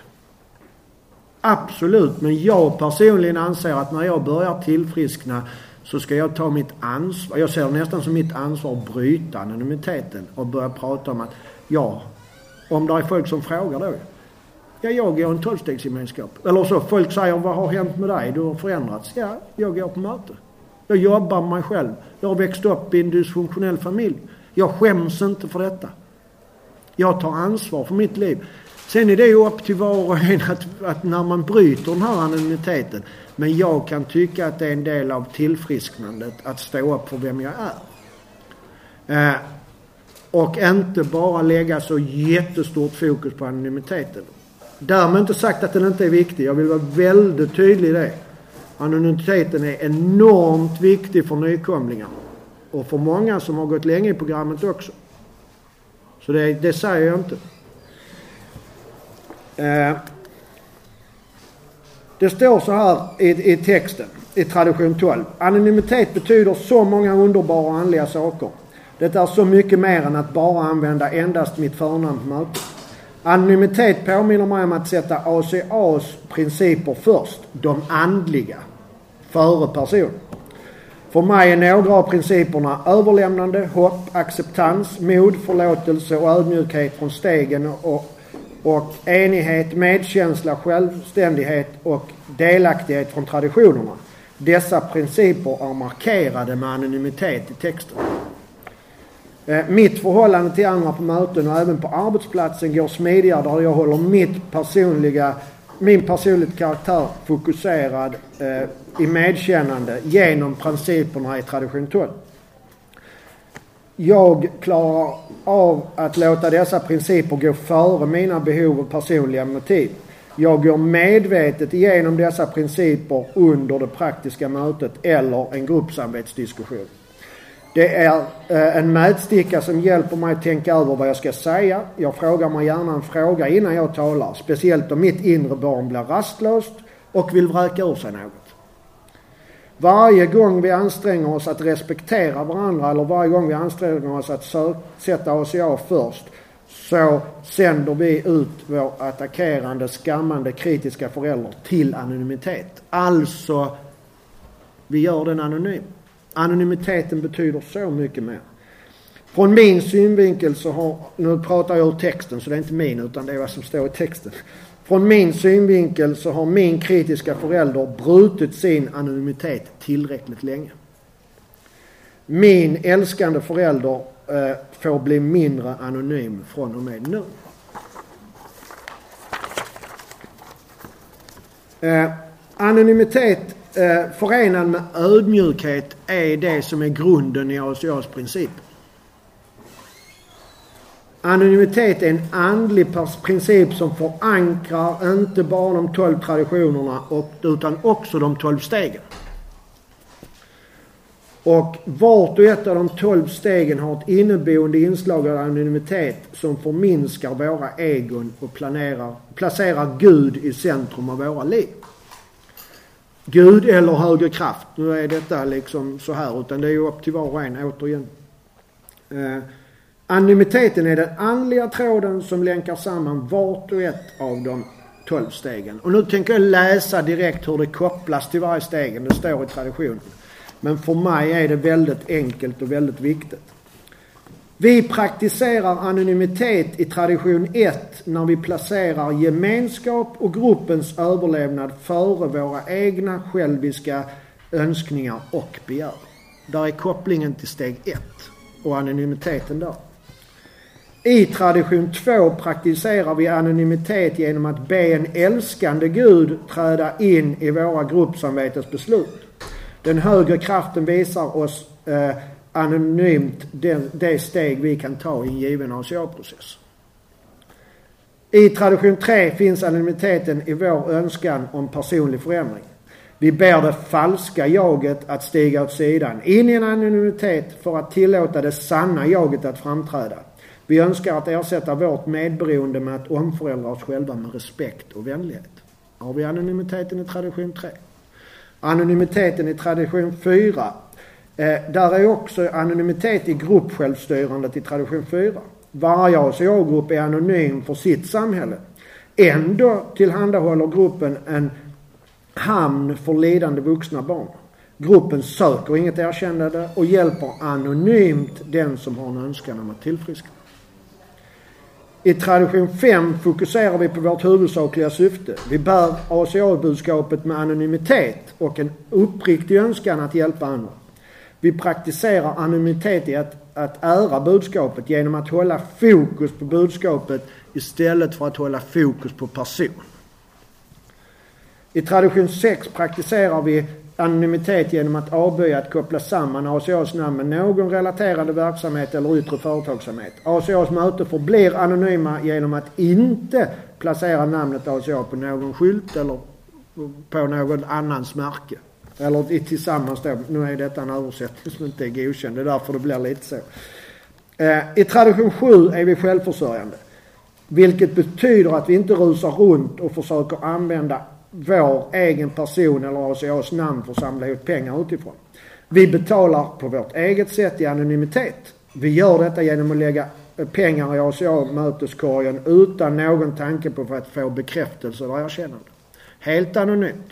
Absolut, men jag personligen anser att när jag börjar tillfriskna så ska jag ta mitt ansvar. Jag ser det nästan som mitt ansvar att bryta anonymiteten och börja prata om att ja, om det är folk som frågar då. Ja, jag går en tolvstegsgemenskap. Eller så, folk säger vad har hänt med dig? Du har förändrats. Ja, jag går på möte. Jag jobbar med mig själv. Jag har växt upp i en dysfunktionell familj. Jag skäms inte för detta. Jag tar ansvar för mitt liv. Sen är det ju upp till var och en att, att när man bryter den här anonymiteten. Men jag kan tycka att det är en del av tillfrisknandet att stå upp för vem jag är. Eh, och inte bara lägga så jättestort fokus på anonymiteten. Därmed inte sagt att den inte är viktig. Jag vill vara väldigt tydlig i det. Anonymiteten är enormt viktig för nykomlingar. Och för många som har gått länge i programmet också. Så det, det säger jag inte. Eh, det står så här i, i texten, i tradition 12. Anonymitet betyder så många underbara och andliga saker. Det är så mycket mer än att bara använda endast mitt förnamn på mötet. Anonymitet påminner mig om att sätta ACAs principer först, de andliga, före person. För mig är några av principerna överlämnande, hopp, acceptans, mod, förlåtelse och ödmjukhet från stegen och, och enighet, medkänsla, självständighet och delaktighet från traditionerna. Dessa principer är markerade med anonymitet i texten. Eh, mitt förhållande till andra på möten och även på arbetsplatsen går smidigare där jag håller mitt personliga, min personliga karaktär fokuserad eh, i medkännande genom principerna i tradition 12. Jag klarar av att låta dessa principer gå före mina behov och personliga motiv. Jag går medvetet igenom dessa principer under det praktiska mötet eller en gruppsamvetsdiskussion. Det är eh, en mätsticka som hjälper mig att tänka över vad jag ska säga. Jag frågar mig gärna en fråga innan jag talar. Speciellt om mitt inre barn blir rastlöst och vill vräka ur sig något. Varje gång vi anstränger oss att respektera varandra eller varje gång vi anstränger oss att sätta oss i av först så sänder vi ut vår attackerande, skammande, kritiska förälder till anonymitet. Alltså, vi gör den anonym. Anonymiteten betyder så mycket mer. Från min synvinkel så har, nu pratar jag ur texten så det är inte min utan det är vad som står i texten. Från min synvinkel så har min kritiska förälder brutit sin anonymitet tillräckligt länge. Min älskande förälder eh, får bli mindre anonym från och med nu. Eh, anonymitet eh, förenad med ödmjukhet är det som är grunden i ACAs princip. Anonymitet är en andlig princip som förankrar inte bara de tolv traditionerna utan också de tolv stegen. Och vart och ett av de tolv stegen har ett inneboende inslag av anonymitet som förminskar våra egon och planerar, placerar Gud i centrum av våra liv. Gud eller högre kraft. Nu är detta liksom så här utan det är ju upp till var och en återigen. Eh, Anonymiteten är den andliga tråden som länkar samman vart och ett av de tolv stegen. Och nu tänker jag läsa direkt hur det kopplas till varje steg. Det står i traditionen. Men för mig är det väldigt enkelt och väldigt viktigt. Vi praktiserar anonymitet i tradition 1 när vi placerar gemenskap och gruppens överlevnad före våra egna själviska önskningar och begär. Där är kopplingen till steg 1 och anonymiteten där. I tradition 2 praktiserar vi anonymitet genom att be en älskande Gud träda in i våra gruppsamvetes beslut. Den högre kraften visar oss eh, anonymt det, det steg vi kan ta i en given ACA-process. I tradition 3 finns anonymiteten i vår önskan om personlig förändring. Vi ber det falska jaget att stiga åt sidan in i en anonymitet för att tillåta det sanna jaget att framträda. Vi önskar att ersätta vårt medberoende med att omförändra oss själva med respekt och vänlighet. Har vi anonymiteten i tradition 3. Anonymiteten i tradition 4. Eh, där är också anonymitet i gruppsjälvstyrandet i tradition 4. Varje ACA-grupp är anonym för sitt samhälle. Ändå tillhandahåller gruppen en hamn för lidande vuxna barn. Gruppen söker inget erkännande och hjälper anonymt den som har en önskan om att tillfriskna. I tradition 5 fokuserar vi på vårt huvudsakliga syfte. Vi bär ACA-budskapet med anonymitet och en uppriktig önskan att hjälpa andra. Vi praktiserar anonymitet i att, att ära budskapet genom att hålla fokus på budskapet istället för att hålla fokus på person. I tradition 6 praktiserar vi anonymitet genom att avböja att koppla samman ACAs namn med någon relaterande verksamhet eller yttre företagsamhet. ACAs möte förblir anonyma genom att inte placera namnet ACA på någon skylt eller på någon annans märke. Eller tillsammans då. Nu är detta en översättning som inte är godkänd. Det är därför det blir lite så. Eh, I tradition 7 är vi självförsörjande. Vilket betyder att vi inte rusar runt och försöker använda vår egen person eller ACAs namn för att samla ihop pengar utifrån. Vi betalar på vårt eget sätt i anonymitet. Vi gör detta genom att lägga pengar i ACA-möteskorgen utan någon tanke på att få bekräftelse eller erkännande. Helt anonymt.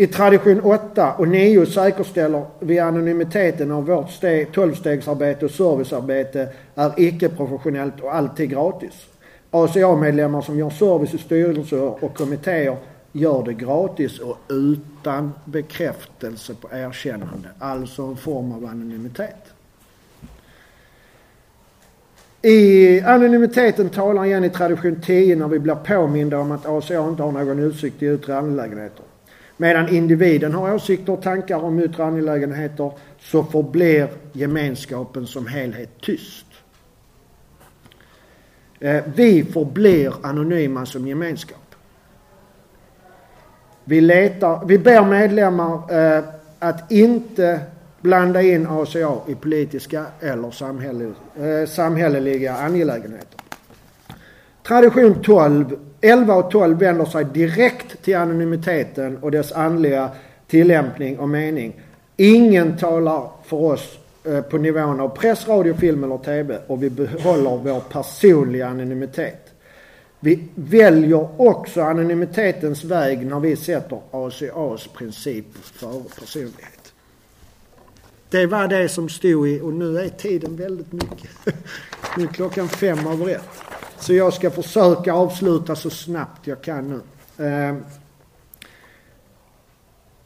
I tradition 8 och 9 säkerställer vi anonymiteten av vårt 12-stegsarbete och servicearbete är icke-professionellt och alltid gratis. ACA-medlemmar som gör service i styrelser och kommittéer gör det gratis och utan bekräftelse på erkännande. Alltså en form av anonymitet. I anonymiteten talar igen i tradition 10 när vi blir påminda om att ACA inte har någon utsikt i yttre angelägenheter. Medan individen har åsikter och tankar om yttre angelägenheter så förblir gemenskapen som helhet tyst. Eh, vi förblir anonyma som gemenskap. Vi, letar, vi ber medlemmar eh, att inte blanda in ACA i politiska eller eh, samhälleliga angelägenheter. Tradition 12, 11 och 12 vänder sig direkt till anonymiteten och dess andliga tillämpning och mening. Ingen talar för oss eh, på nivån av press, radio, film eller TV och vi behåller vår personliga anonymitet. Vi väljer också anonymitetens väg när vi sätter ACAs princip före personlighet. Det var det som stod i, och nu är tiden väldigt mycket. Nu är klockan fem över ett. Så jag ska försöka avsluta så snabbt jag kan nu. Eh,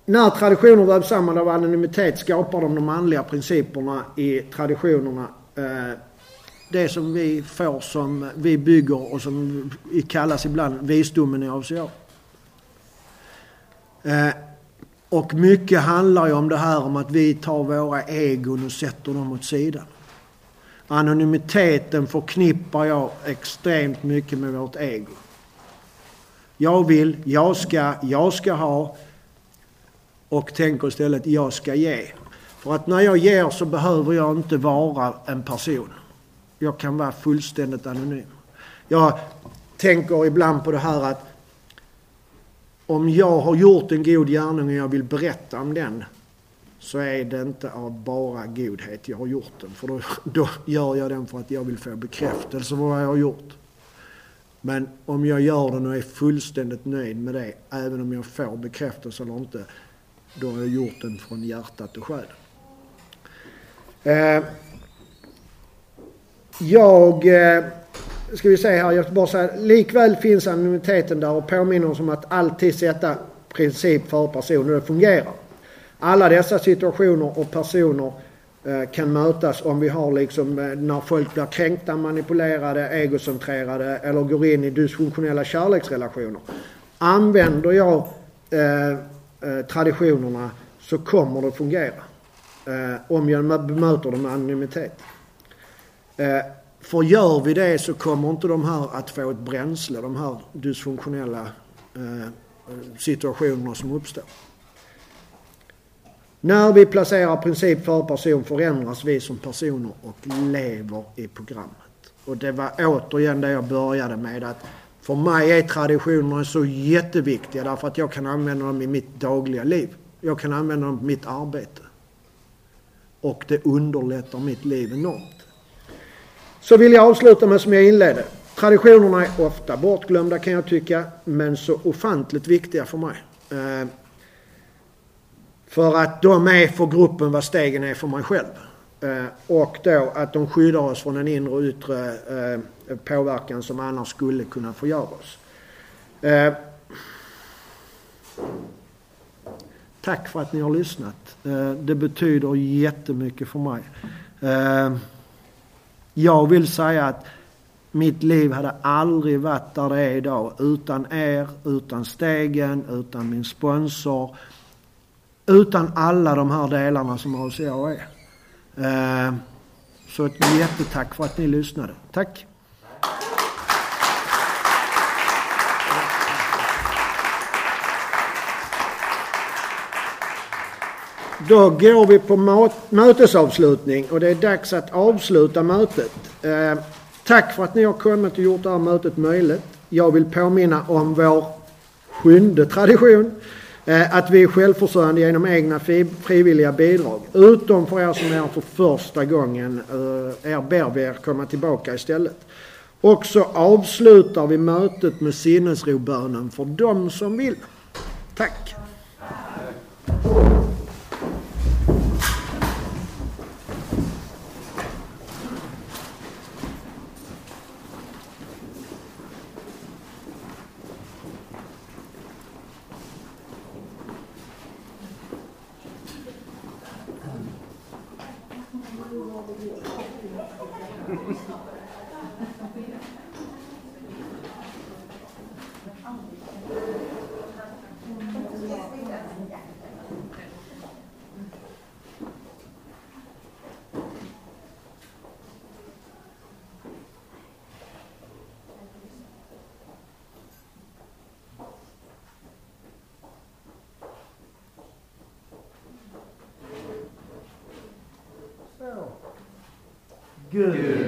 när traditioner vävs samman av anonymitet skapar de de manliga principerna i traditionerna. Eh, det som vi får som vi bygger och som kallas ibland visdomen i ACA. Eh, och mycket handlar ju om det här om att vi tar våra egon och sätter dem åt sidan. Anonymiteten förknippar jag extremt mycket med vårt ego. Jag vill, jag ska, jag ska ha, och tänker istället jag ska ge. För att när jag ger så behöver jag inte vara en person. Jag kan vara fullständigt anonym. Jag tänker ibland på det här att om jag har gjort en god gärning och jag vill berätta om den så är det inte av bara godhet jag har gjort den. För då, då gör jag den för att jag vill få bekräftelse på vad jag har gjort. Men om jag gör den och är fullständigt nöjd med det, även om jag får bekräftelse eller inte, då har jag gjort den från hjärtat och själen. Eh, jag, eh, ska vi se här, jag bara säga, likväl finns anonymiteten där och påminner oss om att alltid sätta princip för person och det fungerar. Alla dessa situationer och personer eh, kan mötas om vi har liksom eh, när folk blir kränkta, manipulerade, egocentrerade eller går in i dysfunktionella kärleksrelationer. Använder jag eh, eh traditionerna så kommer det fungera. Eh, om jag bemöter dem med anonymitet. Eh, för gör vi det så kommer inte de här att få ett bränsle, de här dysfunktionella eh, situationerna som uppstår. När vi placerar princip för person förändras vi som personer och lever i programmet. Och det var återigen det jag började med att för mig är traditionerna så jätteviktiga därför att jag kan använda dem i mitt dagliga liv. Jag kan använda dem i mitt arbete. Och det underlättar mitt liv enormt. Så vill jag avsluta med som jag inledde. Traditionerna är ofta bortglömda kan jag tycka, men så ofantligt viktiga för mig. Eh, för att de är för gruppen vad stegen är för mig själv. Eh, och då att de skyddar oss från en inre och yttre eh, påverkan som annars skulle kunna förgöra oss. Eh, tack för att ni har lyssnat. Det betyder jättemycket för mig. Jag vill säga att mitt liv hade aldrig varit där det är idag utan er, utan stegen, utan min sponsor, utan alla de här delarna som ACA är. Eh, så ett jättetack för att ni lyssnade. Tack! Då går vi på mötesavslutning och det är dags att avsluta mötet. Eh, tack för att ni har kommit och gjort det här mötet möjligt. Jag vill påminna om vår sjunde tradition. Eh, att vi är självförsörjande genom egna frivilliga bidrag. Utom för er som är här för första gången. Eh, er ber vi er komma tillbaka istället. Och så avslutar vi mötet med sinnesrobönen för de som vill. Tack! Gud, ge